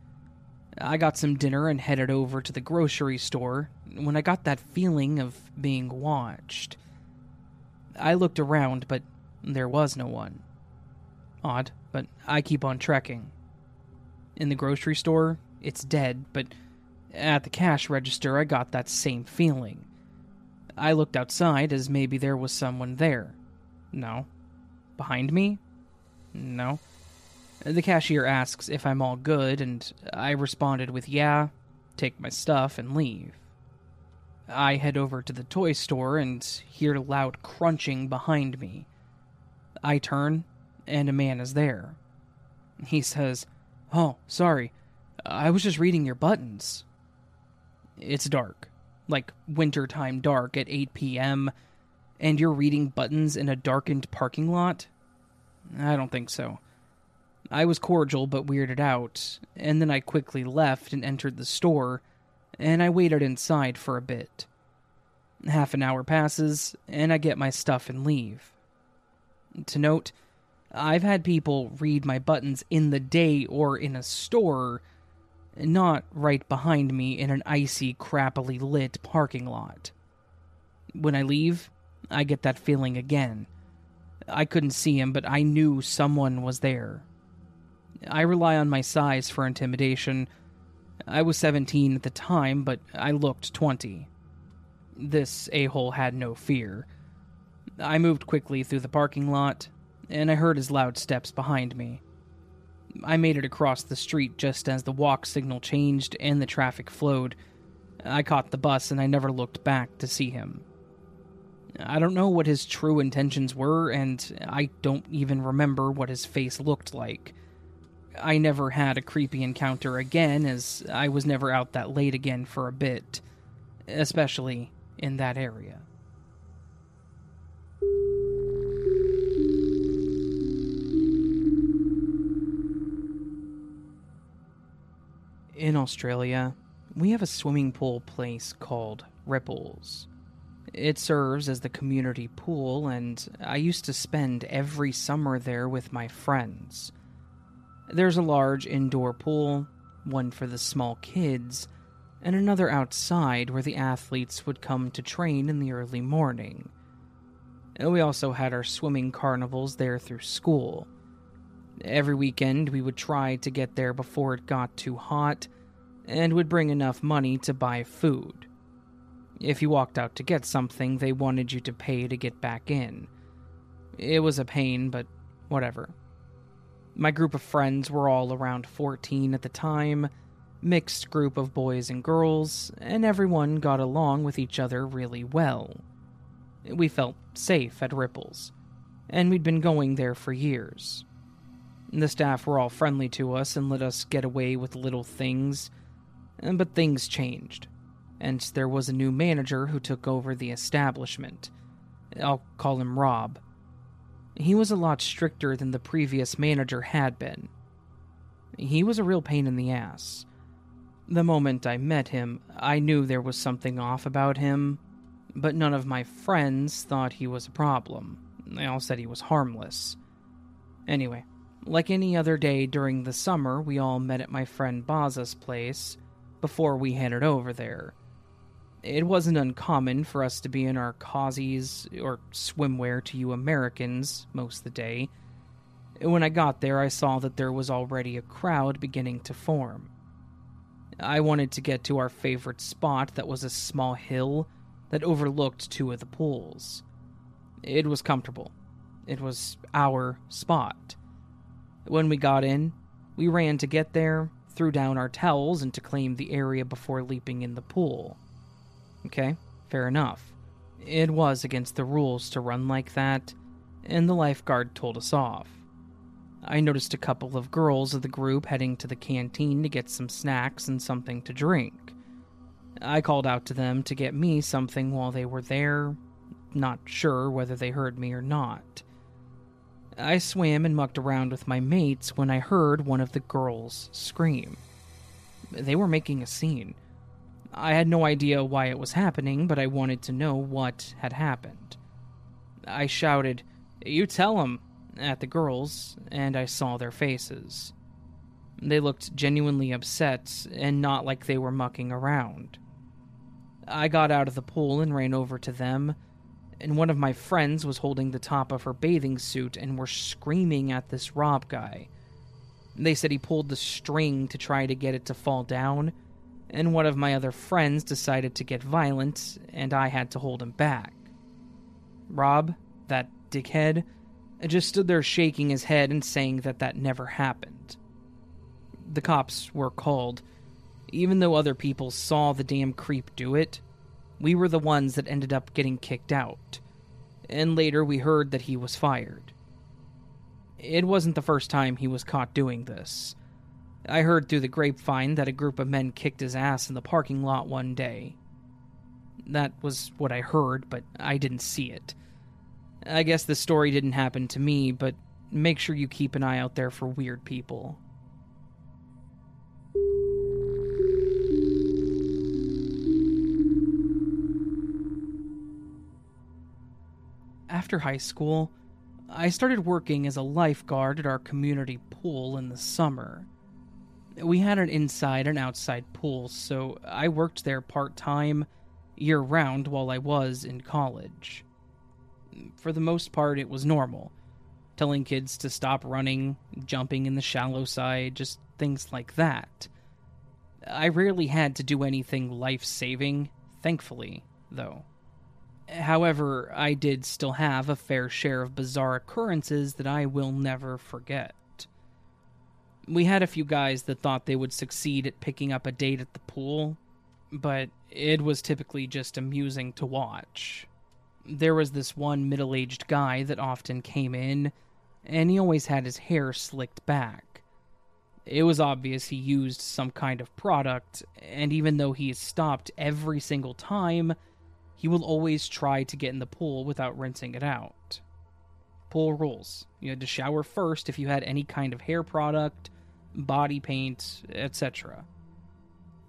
I got some dinner and headed over to the grocery store when I got that feeling of being watched. I looked around, but there was no one. Odd, but I keep on trekking. In the grocery store, it's dead, but at the cash register, I got that same feeling. I looked outside as maybe there was someone there. No. Behind me? No. The cashier asks if I'm all good, and I responded with yeah, take my stuff, and leave. I head over to the toy store and hear loud crunching behind me. I turn, and a man is there. He says, Oh, sorry. I was just reading your buttons. It's dark, like wintertime dark at 8 p.m., and you're reading buttons in a darkened parking lot? I don't think so. I was cordial but weirded out, and then I quickly left and entered the store, and I waited inside for a bit. Half an hour passes, and I get my stuff and leave. To note, I've had people read my buttons in the day or in a store, not right behind me in an icy, crappily lit parking lot. When I leave, I get that feeling again. I couldn't see him, but I knew someone was there. I rely on my size for intimidation. I was 17 at the time, but I looked 20. This a hole had no fear. I moved quickly through the parking lot, and I heard his loud steps behind me. I made it across the street just as the walk signal changed and the traffic flowed. I caught the bus and I never looked back to see him. I don't know what his true intentions were, and I don't even remember what his face looked like. I never had a creepy encounter again, as I was never out that late again for a bit, especially in that area. In Australia, we have a swimming pool place called Ripples. It serves as the community pool, and I used to spend every summer there with my friends. There's a large indoor pool, one for the small kids, and another outside where the athletes would come to train in the early morning. We also had our swimming carnivals there through school. Every weekend, we would try to get there before it got too hot and would bring enough money to buy food. If you walked out to get something, they wanted you to pay to get back in. It was a pain, but whatever. My group of friends were all around 14 at the time, mixed group of boys and girls, and everyone got along with each other really well. We felt safe at Ripples, and we'd been going there for years. The staff were all friendly to us and let us get away with little things, but things changed, and there was a new manager who took over the establishment. I'll call him Rob. He was a lot stricter than the previous manager had been. He was a real pain in the ass. The moment I met him, I knew there was something off about him, but none of my friends thought he was a problem. They all said he was harmless. Anyway, like any other day during the summer, we all met at my friend Baza's place before we headed over there. It wasn't uncommon for us to be in our cozies or swimwear to you Americans most of the day. When I got there, I saw that there was already a crowd beginning to form. I wanted to get to our favorite spot that was a small hill that overlooked two of the pools. It was comfortable. It was our spot. When we got in, we ran to get there, threw down our towels, and to claim the area before leaping in the pool. Okay, fair enough. It was against the rules to run like that, and the lifeguard told us off. I noticed a couple of girls of the group heading to the canteen to get some snacks and something to drink. I called out to them to get me something while they were there, not sure whether they heard me or not. I swam and mucked around with my mates when I heard one of the girls scream. they were making a scene. I had no idea why it was happening, but I wanted to know what had happened. I shouted, You tell them, at the girls, and I saw their faces. They looked genuinely upset and not like they were mucking around. I got out of the pool and ran over to them, and one of my friends was holding the top of her bathing suit and were screaming at this Rob guy. They said he pulled the string to try to get it to fall down, and one of my other friends decided to get violent, and I had to hold him back. Rob, that dickhead, just stood there shaking his head and saying that that never happened. The cops were called. Even though other people saw the damn creep do it, we were the ones that ended up getting kicked out. And later we heard that he was fired. It wasn't the first time he was caught doing this. I heard through the grapevine that a group of men kicked his ass in the parking lot one day. That was what I heard, but I didn't see it. I guess the story didn't happen to me, but make sure you keep an eye out there for weird people. After high school, I started working as a lifeguard at our community pool in the summer. We had an inside and outside pool, so I worked there part time, year round, while I was in college for the most part, it was normal. Telling kids to stop running, jumping in the shallow side, just things like that. I rarely had to do anything life saving, thankfully, though. However, I did still have a fair share of bizarre occurrences that I will never forget. We had a few guys that thought they would succeed at picking up a date at the pool, but it was typically just amusing to watch there was this one middle aged guy that often came in, and he always had his hair slicked back. It was obvious he used some kind of product, and even though he stopped every single time, he will always try to get in the pool without rinsing it out. Pool rules. You had to shower first if you had any kind of hair product, body paint, etc.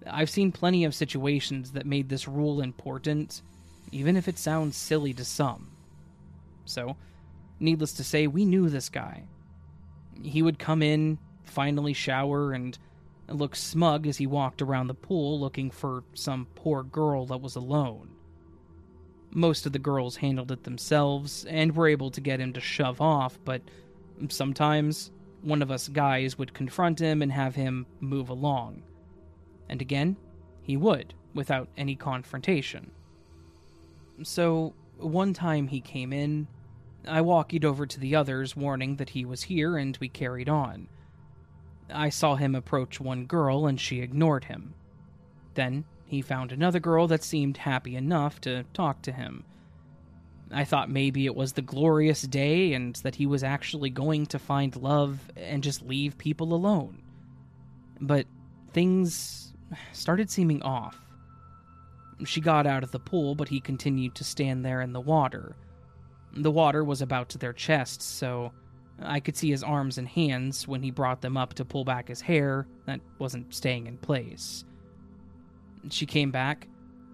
I've seen plenty of situations that made this rule important, even if it sounds silly to some. So, needless to say, we knew this guy. He would come in, finally shower, and look smug as he walked around the pool looking for some poor girl that was alone. Most of the girls handled it themselves and were able to get him to shove off, but sometimes one of us guys would confront him and have him move along. And again, he would, without any confrontation. So, one time he came in, I walked over to the others, warning that he was here, and we carried on. I saw him approach one girl, and she ignored him. Then he found another girl that seemed happy enough to talk to him. I thought maybe it was the glorious day and that he was actually going to find love and just leave people alone. But things started seeming off. She got out of the pool, but he continued to stand there in the water. The water was about to their chests, so I could see his arms and hands when he brought them up to pull back his hair that wasn't staying in place. She came back,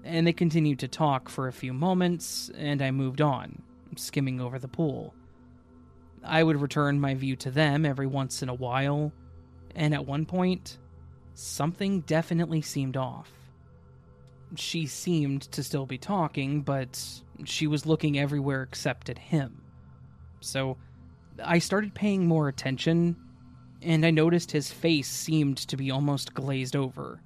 and they continued to talk for a few moments, and I moved on, skimming over the pool. I would return my view to them every once in a while, and at one point, something definitely seemed off she seemed to still be talking, but she was looking everywhere except at him. So I started paying more attention, and I noticed his face seemed to be almost glazed over.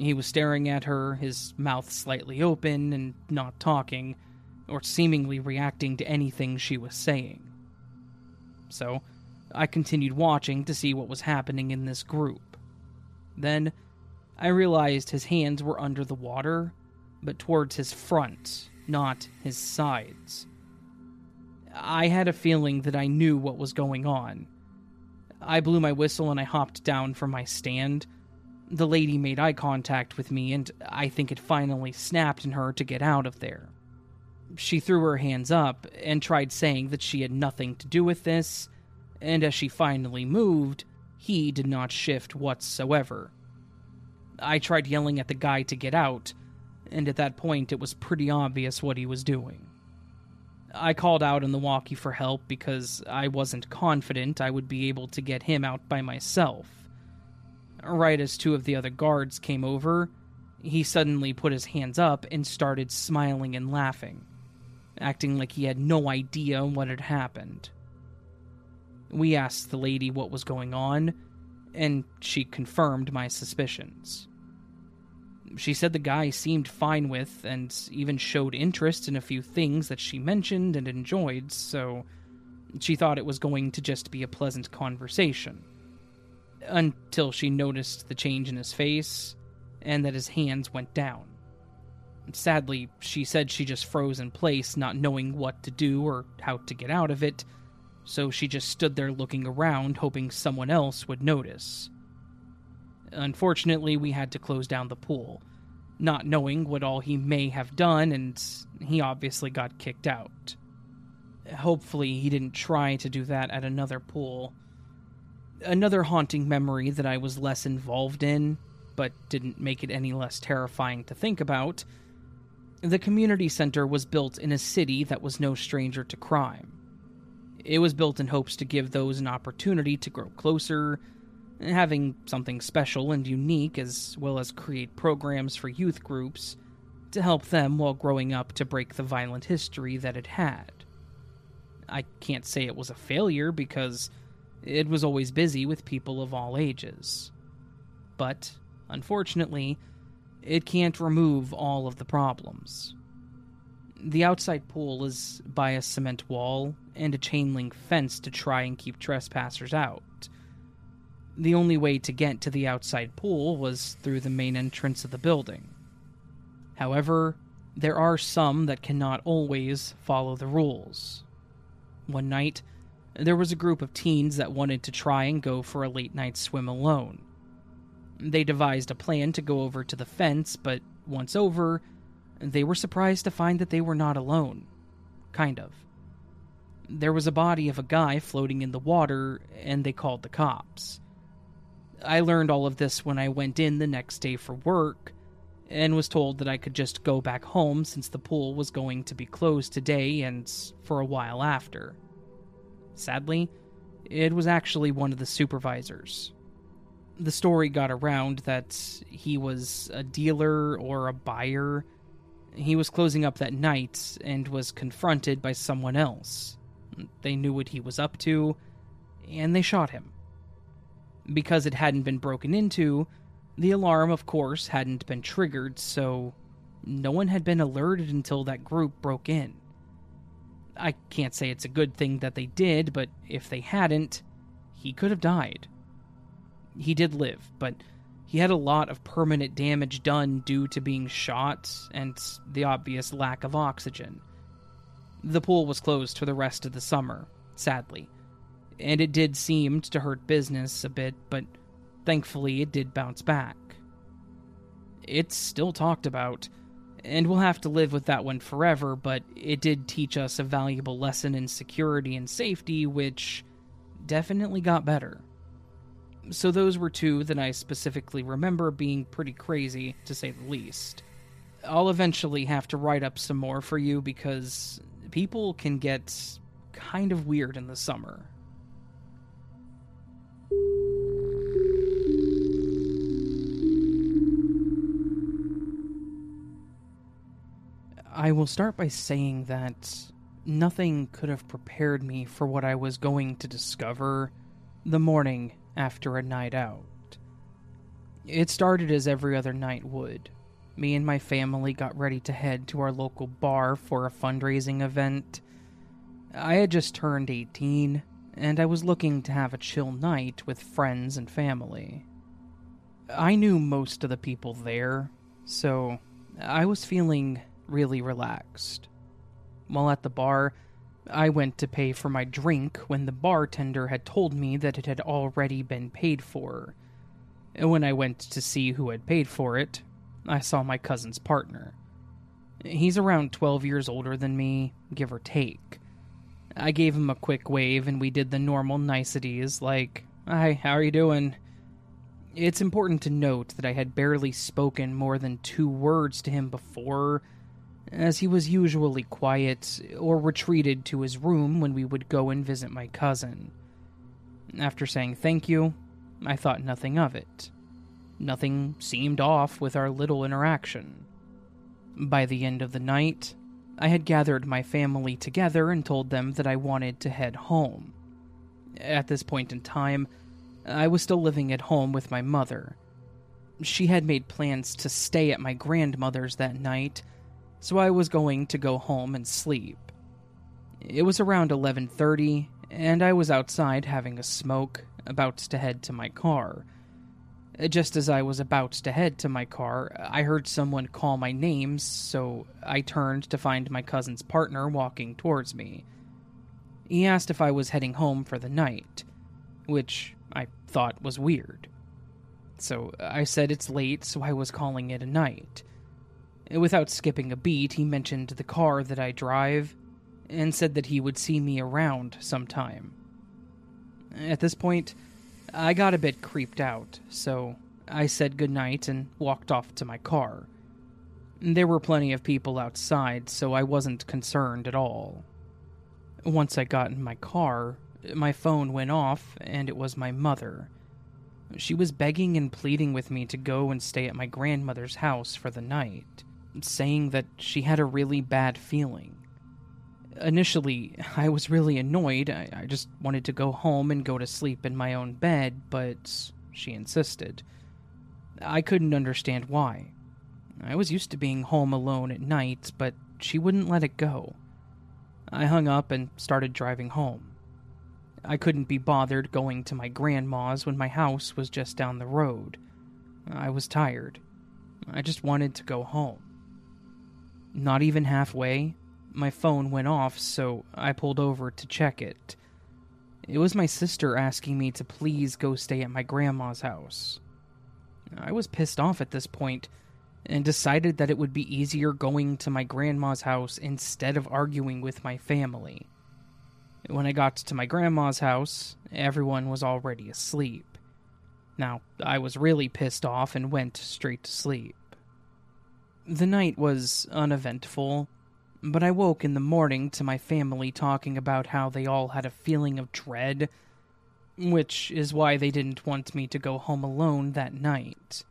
He was staring at her, his mouth slightly open and not talking, or seemingly reacting to anything she was saying. So, I continued watching to see what was happening in this group. Then, I realized his hands were under the water, but towards his front, not his sides. I had a feeling that I knew what was going on. I blew my whistle and I hopped down from my stand. The lady made eye contact with me, and I think it finally snapped in her to get out of there. She threw her hands up and tried saying that she had nothing to do with this, and as she finally moved, he did not shift whatsoever. I tried yelling at the guy to get out, and at that point it was pretty obvious what he was doing. I called out on the walkie for help because I wasn't confident I would be able to get him out by myself. Right as two of the other guards came over, he suddenly put his hands up and started smiling and laughing, acting like he had no idea what had happened. We asked the lady what was going on, and she confirmed my suspicions. She said the guy seemed fine with and even showed interest in a few things that she mentioned and enjoyed, so she thought it was going to just be a pleasant conversation. Until she noticed the change in his face and that his hands went down. Sadly, she said she just froze in place, not knowing what to do or how to get out of it, so she just stood there looking around, hoping someone else would notice. Unfortunately, we had to close down the pool, not knowing what all he may have done, and he obviously got kicked out. Hopefully, he didn't try to do that at another pool. Another haunting memory that I was less involved in, but didn't make it any less terrifying to think about. The community center was built in a city that was no stranger to crime. It was built in hopes to give those an opportunity to grow closer, having something special and unique, as well as create programs for youth groups to help them while growing up to break the violent history that it had. I can't say it was a failure because it was always busy with people of all ages. But, unfortunately, it can't remove all of the problems. The outside pool is by a cement wall and a chain link fence to try and keep trespassers out. The only way to get to the outside pool was through the main entrance of the building. However, there are some that cannot always follow the rules. One night, there was a group of teens that wanted to try and go for a late night swim alone. They devised a plan to go over to the fence, but once over, they were surprised to find that they were not alone. Kind of. There was a body of a guy floating in the water, and they called the cops. I learned all of this when I went in the next day for work and was told that I could just go back home since the pool was going to be closed today and for a while after. Sadly, it was actually one of the supervisors. The story got around that he was a dealer or a buyer. He was closing up that night and was confronted by someone else. They knew what he was up to, and they shot him. Because it hadn't been broken into, the alarm, of course, hadn't been triggered, so no one had been alerted until that group broke in. I can't say it's a good thing that they did, but if they hadn't, he could have died. He did live, but he had a lot of permanent damage done due to being shot and the obvious lack of oxygen. The pool was closed for the rest of the summer, sadly and it did seem to hurt business a bit, but thankfully it did bounce back. It's still talked about, and we'll have to live with that one forever, but it did teach us a valuable lesson in security and safety, which definitely got better. So, those were two that I specifically remember being pretty crazy, to say the least. I'll eventually have to write up some more for you because people can get kind of weird in the summer. I will start by saying that nothing could have prepared me for what I was going to discover the morning after a night out. It started as every other night would. Me and my family got ready to head to our local bar for a fundraising event. I had just turned 18, and I was looking to have a chill night with friends and family. I knew most of the people there, so I was feeling really relaxed. While at the bar, I went to pay for my drink when the bartender had told me that it had already been paid for. When I went to see who had paid for it, I saw my cousin's partner. He's around 12 years older than me, give or take. I gave him a quick wave and we did the normal niceties like, Hi, how are you doing? It's important to note that I had barely spoken more than two words to him before, as he was usually quiet or retreated to his room when we would go and visit my cousin. After saying thank you, I thought nothing of it. Nothing seemed off with our little interaction. By the end of the night, I had gathered my family together and told them that I wanted to head home. At this point in time, I was still living at home with my mother. She had made plans to stay at my grandmother's that night, so I was going to go home and sleep. It was around 11:30 and I was outside having a smoke, about to head to my car. Just as I was about to head to my car, I heard someone call my name, so I turned to find my cousin's partner walking towards me. He asked if I was heading home for the night, which I thought was weird. So I said it's late, so I was calling it a night. Without skipping a beat, he mentioned the car that I drive and said that he would see me around sometime. At this point, I got a bit creeped out, so I said goodnight and walked off to my car. There were plenty of people outside, so I wasn't concerned at all. Once I got in my car, my phone went off, and it was my mother. She was begging and pleading with me to go and stay at my grandmother's house for the night, saying that she had a really bad feeling. Initially, I was really annoyed. I, I, just wanted to go home and go to sleep in my own bed, but she insisted. I couldn't understand why. I was used to being home alone at night, but she wouldn't let it go. I hung up and started driving home. I couldn't be bothered going to my grandma's when my house was just down the road. I was tired. I just wanted to go home. Not even halfway, my phone went off, so I pulled over to check it. It was my sister asking me to please go stay at my grandma's house. I was pissed off at this point and decided that it would be easier going to my grandma's house instead of arguing with my family. When I got to my grandma's house, everyone was already asleep. Now, I was really pissed off and went straight to sleep. The night was uneventful, but I woke in the morning to my family talking about how they all had a feeling of dread, which is why they didn't want me to go home alone that night.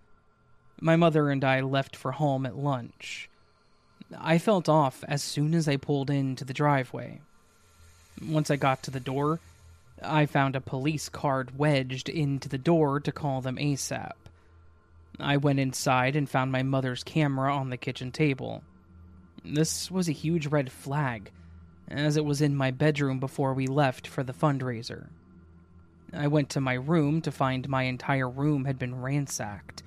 My mother and I left for home at lunch. I felt off as soon as I pulled into the driveway. Once I got to the door, I found a police card wedged into the door to call them ASAP. I went inside and found my mother's camera on the kitchen table. This was a huge red flag, as it was in my bedroom before we left for the fundraiser. I went to my room to find my entire room had been ransacked.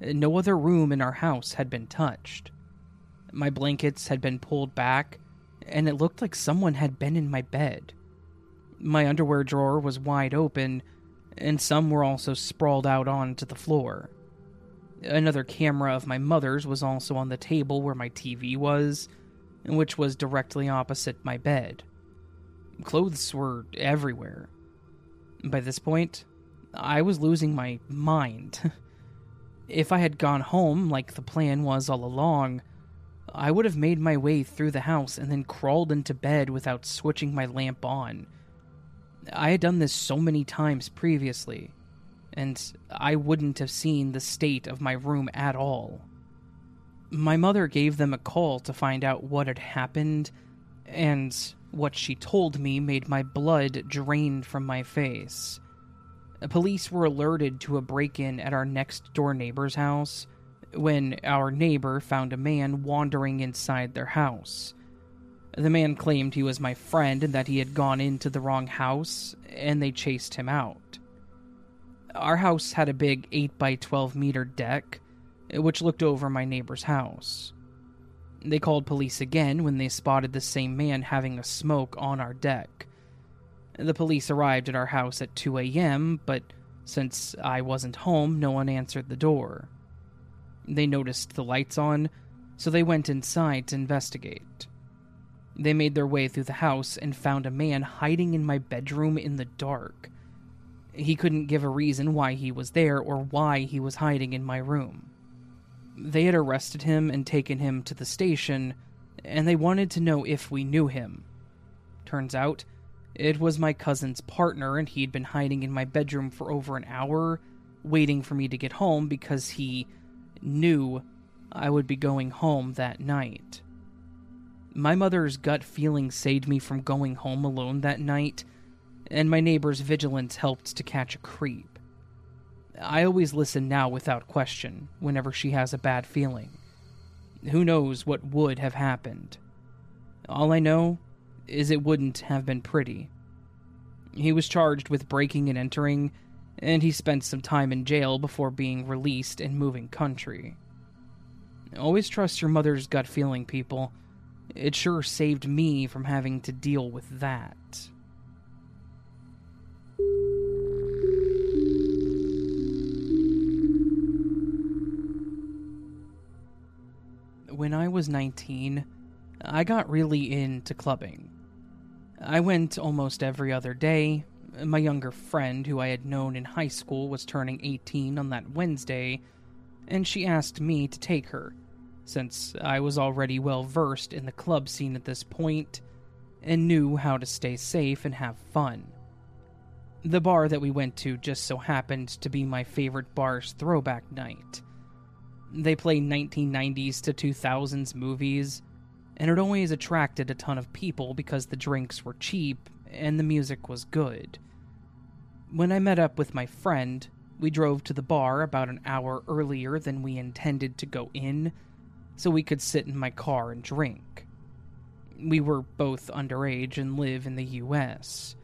No other room in our house had been touched. My blankets had been pulled back, and it looked like someone had been in my bed. My underwear drawer was wide open, and some were also sprawled out onto the floor. Another camera of my mother's was also on the table where my TV was, which was directly opposite my bed. Clothes were everywhere. By this point, I was losing my mind. if I had gone home like the plan was all along, I would have made my way through the house and then crawled into bed without switching my lamp on. I had done this so many times previously, and I wouldn't have seen the state of my room at all. My mother gave them a call to find out what had happened, and what she told me made my blood drain from my face. Police were alerted to a break in at our next door neighbor's house when our neighbor found a man wandering inside their house. The man claimed he was my friend and that he had gone into the wrong house, and they chased him out. Our house had a big 8 by 12 meter deck, eh, which looked over my neighbor's house. They called police again when they spotted the same man having a smoke on our deck. The police arrived at our house at 2 a.m., but since I wasn't home, no one answered the door. They noticed the lights on, so they went inside to investigate. They made their way through the house and found a man hiding in my bedroom in the dark. He couldn't give a reason why he was there or why he was hiding in my room. They had arrested him and taken him to the station, and they wanted to know if we knew him. Turns out, it was my cousin's partner, and he'd been hiding in my bedroom for over an hour, waiting for me to get home because he knew I would be going home that night. My mother's gut feeling saved me from going home alone that night, and my neighbor's vigilance helped to catch a creep. I always listen now without question whenever she has a bad feeling. Who knows what would have happened? All I know is it wouldn't have been pretty. He was charged with breaking and entering, and he spent some time in jail before being released and moving country. Always trust your mother's gut feeling, people. It sure saved me from having to deal with that. When I was 19, I got really into clubbing. I went almost every other day. My younger friend, who I had known in high school, was turning 18 on that Wednesday, and she asked me to take her, since I was already well versed in the club scene at this point and knew how to stay safe and have fun. The bar that we went to just so happened to be my favorite bar's throwback night. They play 1990s to 2000s movies, and it always attracted a ton of people because the drinks were cheap and the music was good. When I met up with my friend, we drove to the bar about an hour earlier than we intended to go in, so we could sit in my car and drink. We were both underage and live in the US.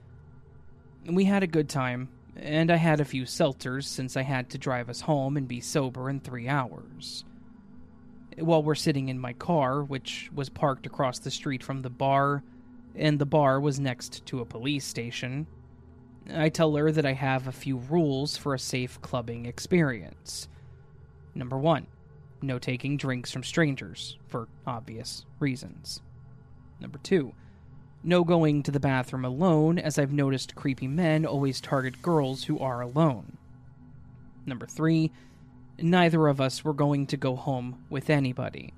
We had a good time, and I had a few seltzers since I had to drive us home and be sober in three hours while we're sitting in my car, which was parked across the street from the bar, and the bar was next to a police station. I tell her that I have a few rules for a safe clubbing experience. Number one, no taking drinks from strangers, for obvious reasons. Number two, no going to the bathroom alone, as I've noticed creepy men always target girls who are alone. Number three, neither of us were going to go home with anybody.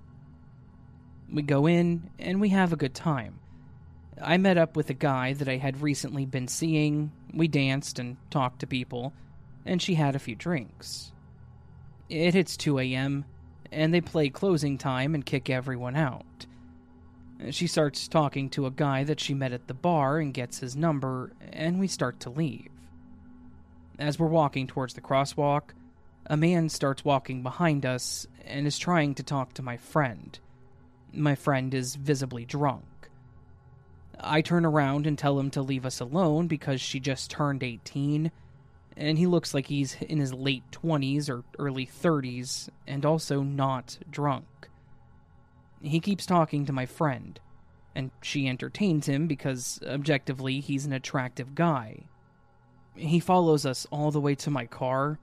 We go in and we have a good time. I met up with a guy that I had recently been seeing, we danced and talked to people, and she had a few drinks. It hits 2 a.m., and they play closing time and kick everyone out. She starts talking to a guy that she met at the bar and gets his number, and we start to leave. As we're walking towards the crosswalk, a man starts walking behind us and is trying to talk to my friend. My friend is visibly drunk. I turn around and tell him to leave us alone because she just turned 18, and he looks like he's in his late 20s or early 30s and also not drunk. He keeps talking to my friend, and she entertains him because, objectively, he's an attractive guy. He follows us all the way to my car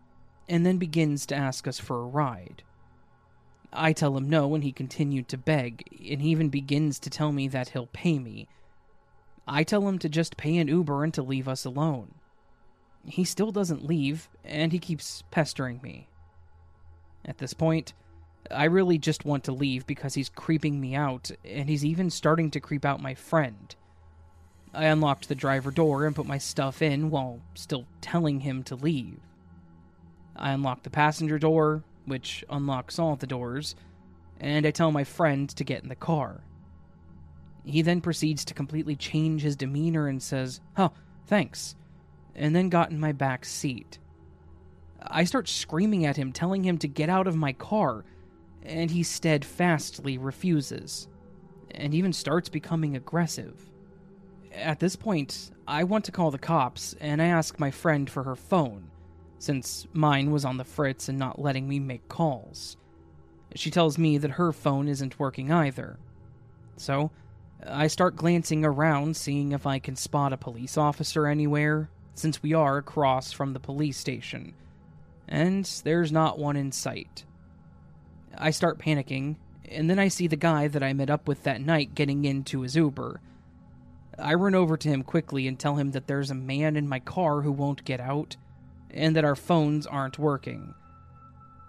and then begins to ask us for a ride. I tell him no, and he continued to beg, and he even begins to tell me that he'll pay me. I tell him to just pay an Uber and to leave us alone. He still doesn't leave, and he keeps pestering me. At this point, I really just want to leave because he's creeping me out, and he's even starting to creep out my friend. I unlocked the driver door and put my stuff in while still telling him to leave. I unlock the passenger door, which unlocks all the doors, and I tell my friend to get in the car. He then proceeds to completely change his demeanor and says, Oh, thanks, and then got in my back seat. I start screaming at him, telling him to get out of my car, and he steadfastly refuses, and even starts becoming aggressive. At this point, I want to call the cops, and I ask my friend for her phone since mine was on the fritz and not letting me make calls. She tells me that her phone isn't working either. So, I start glancing around, seeing if I can spot a police officer anywhere, since we are across from the police station. And there's not one in sight. I start panicking, and then I see the guy that I met up with that night getting into his Uber. I run over to him quickly and tell him that there's a man in my car who won't get out and that our phones aren't working.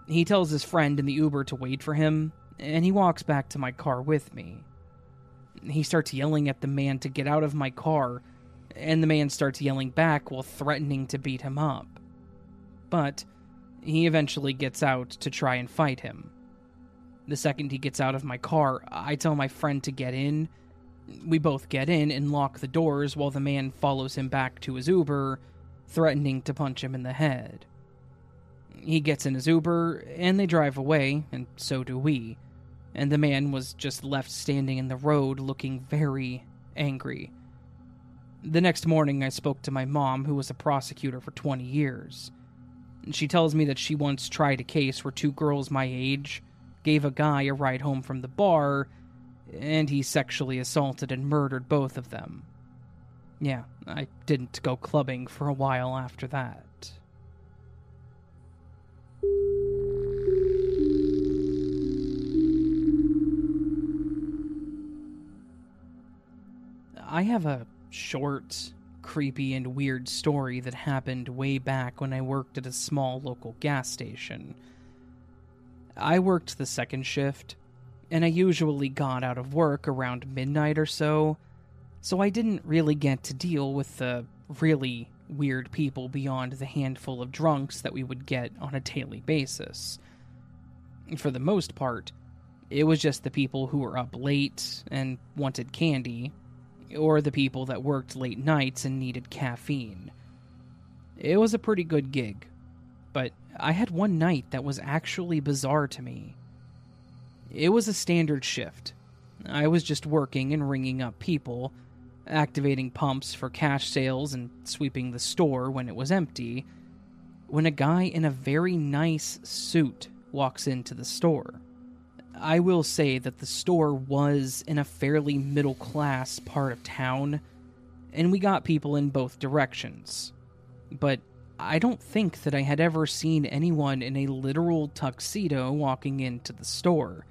He tells his friend in the Uber to wait for him, and he walks back to my car with me. He starts yelling at the man to get out of my car, and the man starts yelling back while threatening to beat him up. But he eventually gets out to try and fight him. The second he gets out of my car, I tell my friend to get in. We both get in and lock the doors while the man follows him back to his Uber, threatening to punch him in the head. He gets in his Uber, and they drive away, and so do we. And the man was just left standing in the road looking very angry. The next morning, I spoke to my mom, who was a prosecutor for 20 years. She tells me that she once tried a case where two girls my age gave a guy a ride home from the bar, and he sexually assaulted and murdered both of them. Yeah, I didn't go clubbing for a while after that. I have a short, creepy, and weird story that happened way back when I worked at a small local gas station. I worked the second shift, and I usually got out of work around midnight or so, so I didn't really get to deal with the really weird people beyond the handful of drunks that we would get on a daily basis. For the most part, it was just the people who were up late and wanted candy or the people that worked late nights and needed caffeine. It was a pretty good gig, but I had one night that was actually bizarre to me. It was a standard shift. I was just working and ringing up people, activating pumps for cash sales and sweeping the store when it was empty, when a guy in a very nice suit walks into the store. I will say that the store was in a fairly middle class part of town, and we got people in both directions. But I don't think that I had ever seen anyone in a literal tuxedo walking into the store.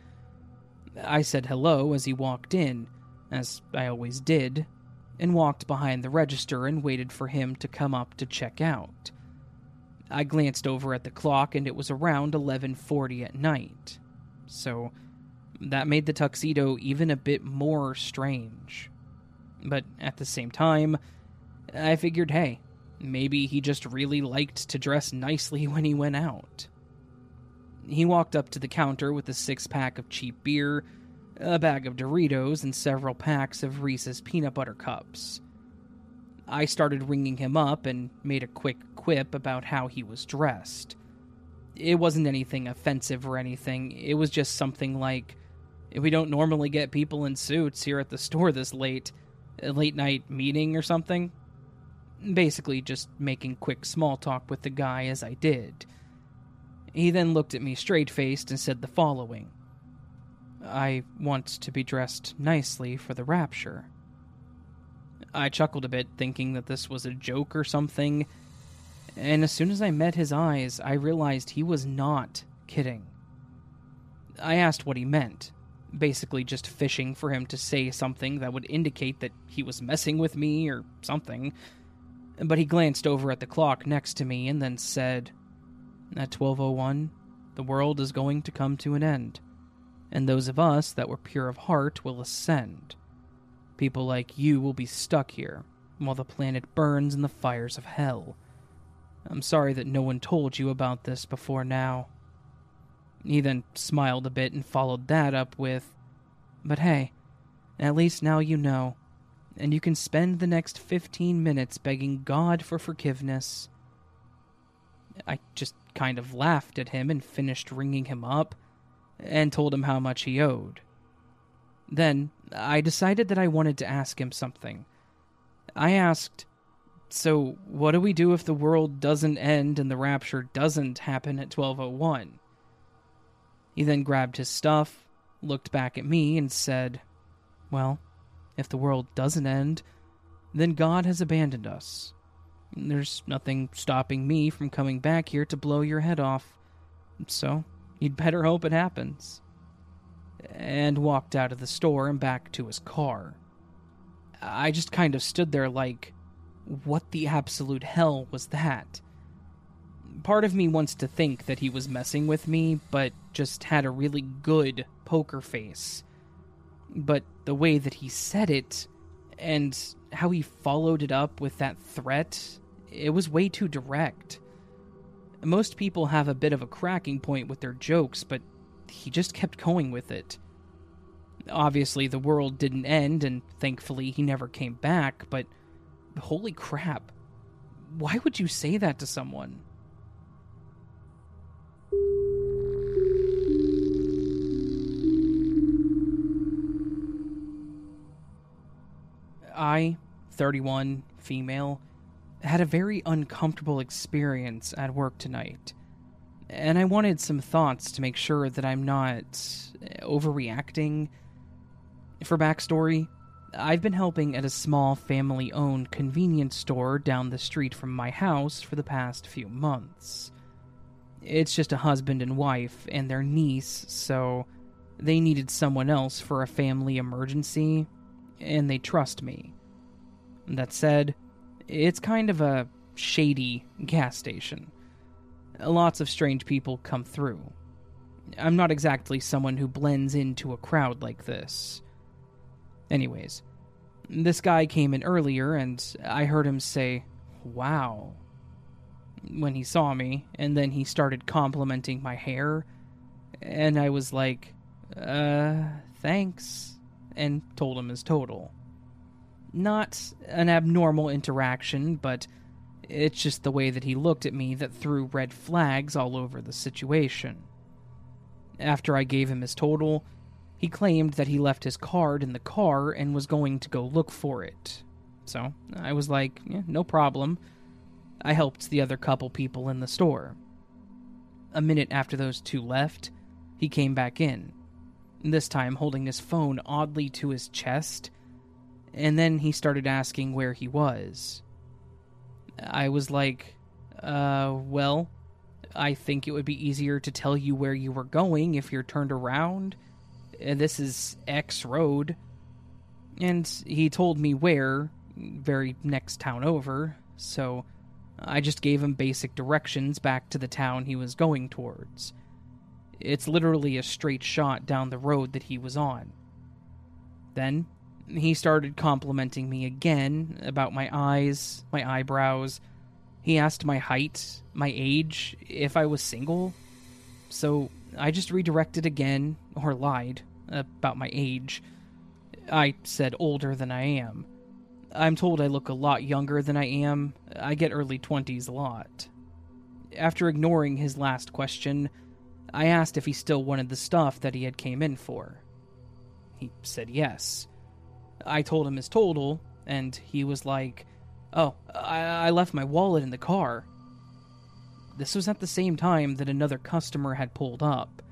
I said hello as he walked in, as I always did, and walked behind the register and waited for him to come up to check out. I glanced over at the clock and it was around 11:40 at night so that made the tuxedo even a bit more strange. But at the same time, I figured, hey, maybe he just really liked to dress nicely when he went out. He walked up to the counter with a six pack of cheap beer, a bag of Doritos, and several packs of Reese's peanut butter cups. I started ringing him up and made a quick quip about how he was dressed it wasn't anything offensive or anything. It was just something like, we don't normally get people in suits here at the store this late, a late night meeting or something. Basically, just making quick small talk with the guy as I did. He then looked at me straight faced and said the following I want to be dressed nicely for the rapture. I chuckled a bit, thinking that this was a joke or something, and as soon as I met his eyes, I realized he was not kidding. I asked what he meant, basically just fishing for him to say something that would indicate that he was messing with me or something. But he glanced over at the clock next to me and then said, At 1201, the world is going to come to an end, and those of us that were pure of heart will ascend. People like you will be stuck here, while the planet burns in the fires of hell. I'm sorry that no one told you about this before now. He then smiled a bit and followed that up with, But hey, at least now you know, and you can spend the next 15 minutes begging God for forgiveness. I just kind of laughed at him and finished ringing him up and told him how much he owed. Then I decided that I wanted to ask him something. I asked, so, what do we do if the world doesn't end and the rapture doesn't happen at 1201? He then grabbed his stuff, looked back at me, and said, Well, if the world doesn't end, then God has abandoned us. There's nothing stopping me from coming back here to blow your head off. So, you'd better hope it happens. And walked out of the store and back to his car. I just kind of stood there like, what the absolute hell was that? Part of me wants to think that he was messing with me, but just had a really good poker face. But the way that he said it, and how he followed it up with that threat, it was way too direct. Most people have a bit of a cracking point with their jokes, but he just kept going with it. Obviously, the world didn't end, and thankfully, he never came back, but holy crap. Why would you say that to someone? I, 31, female, had a very uncomfortable experience at work tonight. And I wanted some thoughts to make sure that I'm not eh, overreacting. For backstory, I've been helping at a small family owned convenience store down the street from my house for the past few months. It's just a husband and wife and their niece, so they needed someone else for a family emergency, and they trust me. That said, it's kind of a shady gas station. Lots of strange people come through. I'm not exactly someone who blends into a crowd like this. Anyways, this guy came in earlier and I heard him say, Wow, when he saw me, and then he started complimenting my hair, and I was like, Uh, thanks, and told him his total. Not an abnormal interaction, but it's just the way that he looked at me that threw red flags all over the situation. After I gave him his total, he claimed that he left his card in the car and was going to go look for it. So I was like, yeah, no problem. I helped the other couple people in the store. A minute after those two left, he came back in, this time holding his phone oddly to his chest and then he started asking where he was. I was like, uh, well, I think it would be easier to tell you where you were going if you're turned around. And this is X Road. And he told me where, very next town over, so I just gave him basic directions back to the town he was going towards. It's literally a straight shot down the road that he was on. Then he started complimenting me again about my eyes, my eyebrows. He asked my height, my age, if I was single. So I just redirected again, or lied, about my age. I said older than I am. I'm told I look a lot younger than I am. I get early 20s a lot. After ignoring his last question, I asked if he still wanted the stuff that he had came in for. He said yes. I told him his total, and he was like, Oh, I, I left my wallet in the car. This was at the same time that another customer had pulled up.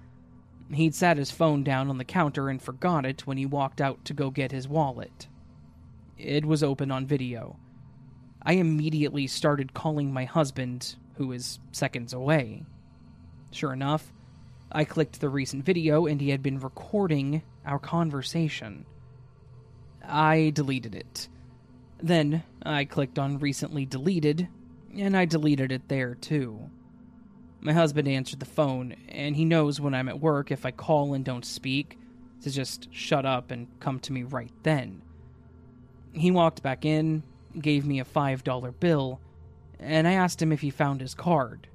He'd sat his phone down on the counter and forgot it when he walked out to go get his wallet. It was open on video. I immediately started calling my husband, who is seconds away. Sure enough, I clicked the recent video and he had been recording our conversation. I deleted it. Then I clicked on recently deleted, and I deleted it there too. My husband answered the phone, and he knows when I'm at work if I call and don't speak, to just shut up and come to me right then. He walked back in, gave me a $5 bill, and I asked him if he found his card,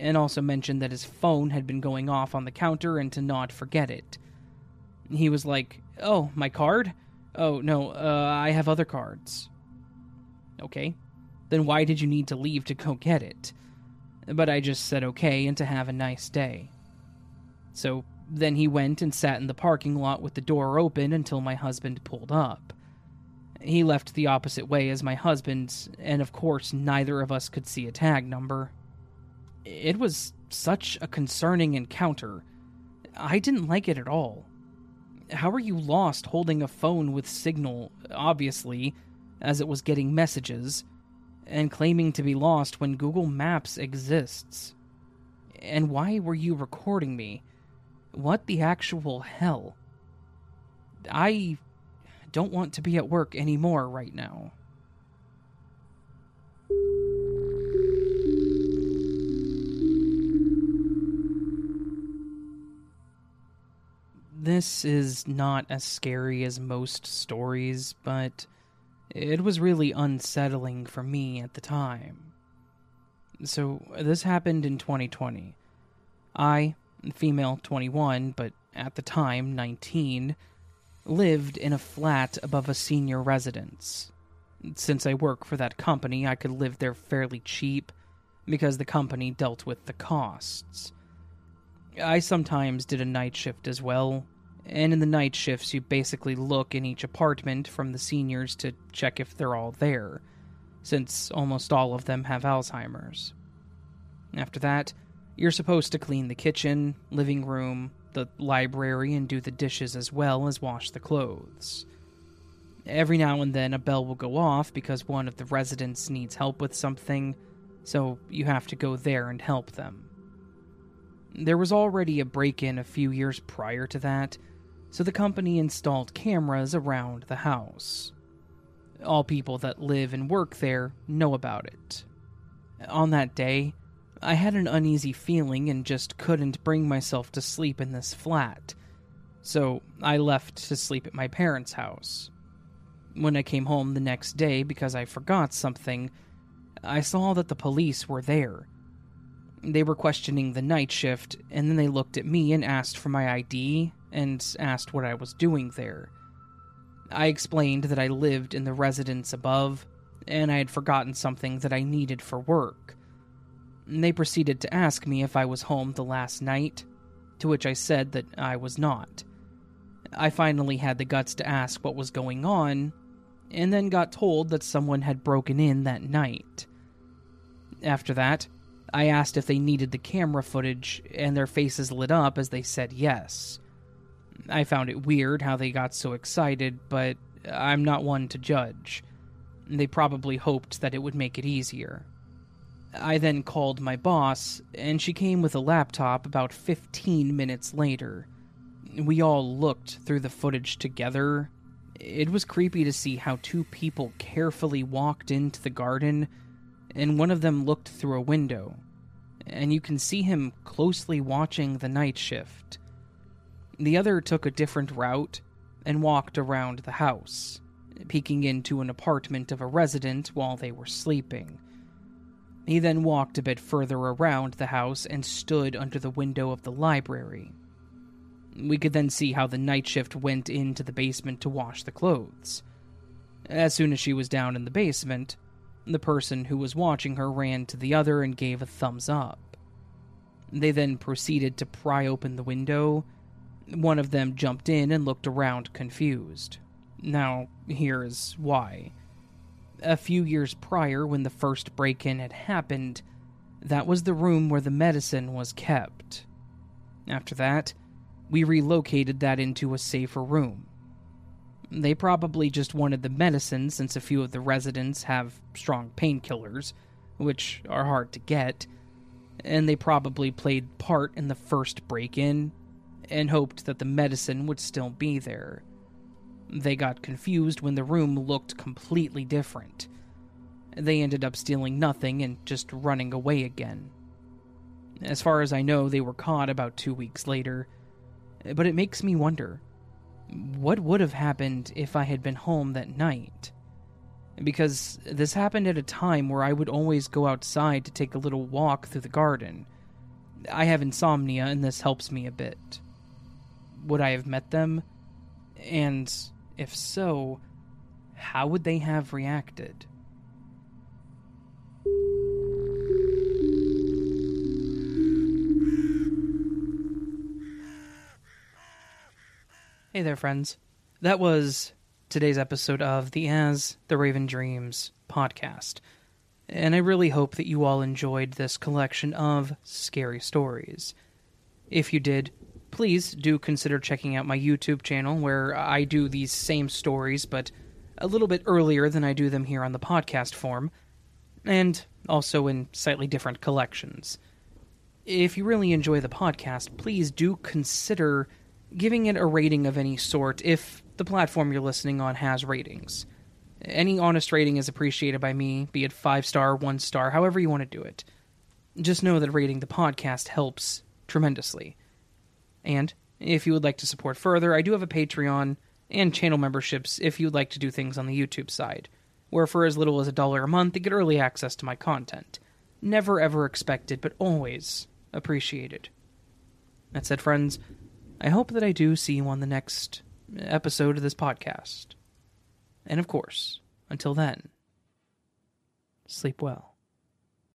and also mentioned that his phone had been going off on the counter and to not forget it. He was like, Oh, my card? Oh, no, uh, I have other cards. Okay. Then why did you need to leave to go get it? But I just said okay and to have a nice day. So then he went and sat in the parking lot with the door open until my husband pulled up. He left the opposite way as my husband, and of course, neither of us could see a tag number. It was such a concerning encounter. I didn't like it at all how are you lost holding a phone with signal, obviously, as it was getting messages, and claiming to be lost when Google Maps exists? And why were you recording me? What the actual hell? I don't want to be at work anymore right now. This is not as scary as most stories, but it was really unsettling for me at the time. So, this happened in 2020. I, female 21, but at the time 19, lived in a flat above a senior residence. Since I work for that company, I could live there fairly cheap because the company dealt with the costs. I sometimes did a night shift as well, and in the night shifts, you basically look in each apartment from the seniors to check if they're all there, since almost all of them have Alzheimer's. After that, you're supposed to clean the kitchen, living room, the library, and do the dishes as well as wash the clothes. Every now and then, a bell will go off because one of the residents needs help with something, so you have to go there and help them. There was already a break in a few years prior to that, so the company installed cameras around the house. All people that live and work there know about it. On that day, I had an uneasy feeling and just couldn't bring myself to sleep in this flat, so I left to sleep at my parents' house. When I came home the next day because I forgot something, I saw that the police were there. They were questioning the night shift, and then they looked at me and asked for my ID and asked what I was doing there. I explained that I lived in the residence above, and I had forgotten something that I needed for work. They proceeded to ask me if I was home the last night, to which I said that I was not. I finally had the guts to ask what was going on, and then got told that someone had broken in that night. After that, I asked if they needed the camera footage, and their faces lit up as they said yes. I found it weird how they got so excited, but I'm not one to judge. They probably hoped that it would make it easier. I then called my boss, and she came with a laptop about 15 minutes later. We all looked through the footage together. It was creepy to see how two people carefully walked into the garden, and one of them looked through a window. And you can see him closely watching the night shift. The other took a different route and walked around the house, peeking into an apartment of a resident while they were sleeping. He then walked a bit further around the house and stood under the window of the library. We could then see how the night shift went into the basement to wash the clothes. As soon as she was down in the basement, the person who was watching her ran to the other and gave a thumbs up. They then proceeded to pry open the window one of them jumped in and looked around confused. Now, here is why. A few years prior, when the first break in had happened, that was the room where the medicine was kept. After that, we relocated that into a safer room. They probably just wanted the medicine since a few of the residents have strong painkillers, which are hard to get, and they probably played part in the first break in and hoped that the medicine would still be there. They got confused when the room looked completely different. They ended up stealing nothing and just running away again. As far as I know, they were caught about two weeks later. But it makes me wonder what would have happened if I had been home that night? Because this happened at a time where I would always go outside to take a little walk through the garden. I have insomnia, and this helps me a bit would I have met them? And if so, how would they have reacted? Hey there, friends. That was today's episode of the As the Raven Dreams podcast. And I really hope that you all enjoyed this collection of scary stories. If you did, please do consider checking out my YouTube channel where I do these same stories, but a little bit earlier than I do them here on the podcast form, and also in slightly different collections. If you really enjoy the podcast, please do consider giving it a rating of any sort if the platform you're listening on has ratings. Any honest rating is appreciated by me, be it five star, one star, however you want to do it. Just know that rating the podcast helps tremendously. And if you would like to support further, I do have a Patreon and channel memberships if you would like to do things on the YouTube side, where for as little as a dollar a month you get early access to my content. Never ever expected, but always appreciated. That said, friends, I hope that I do see you on the next episode of this podcast. And of course, until then, sleep well.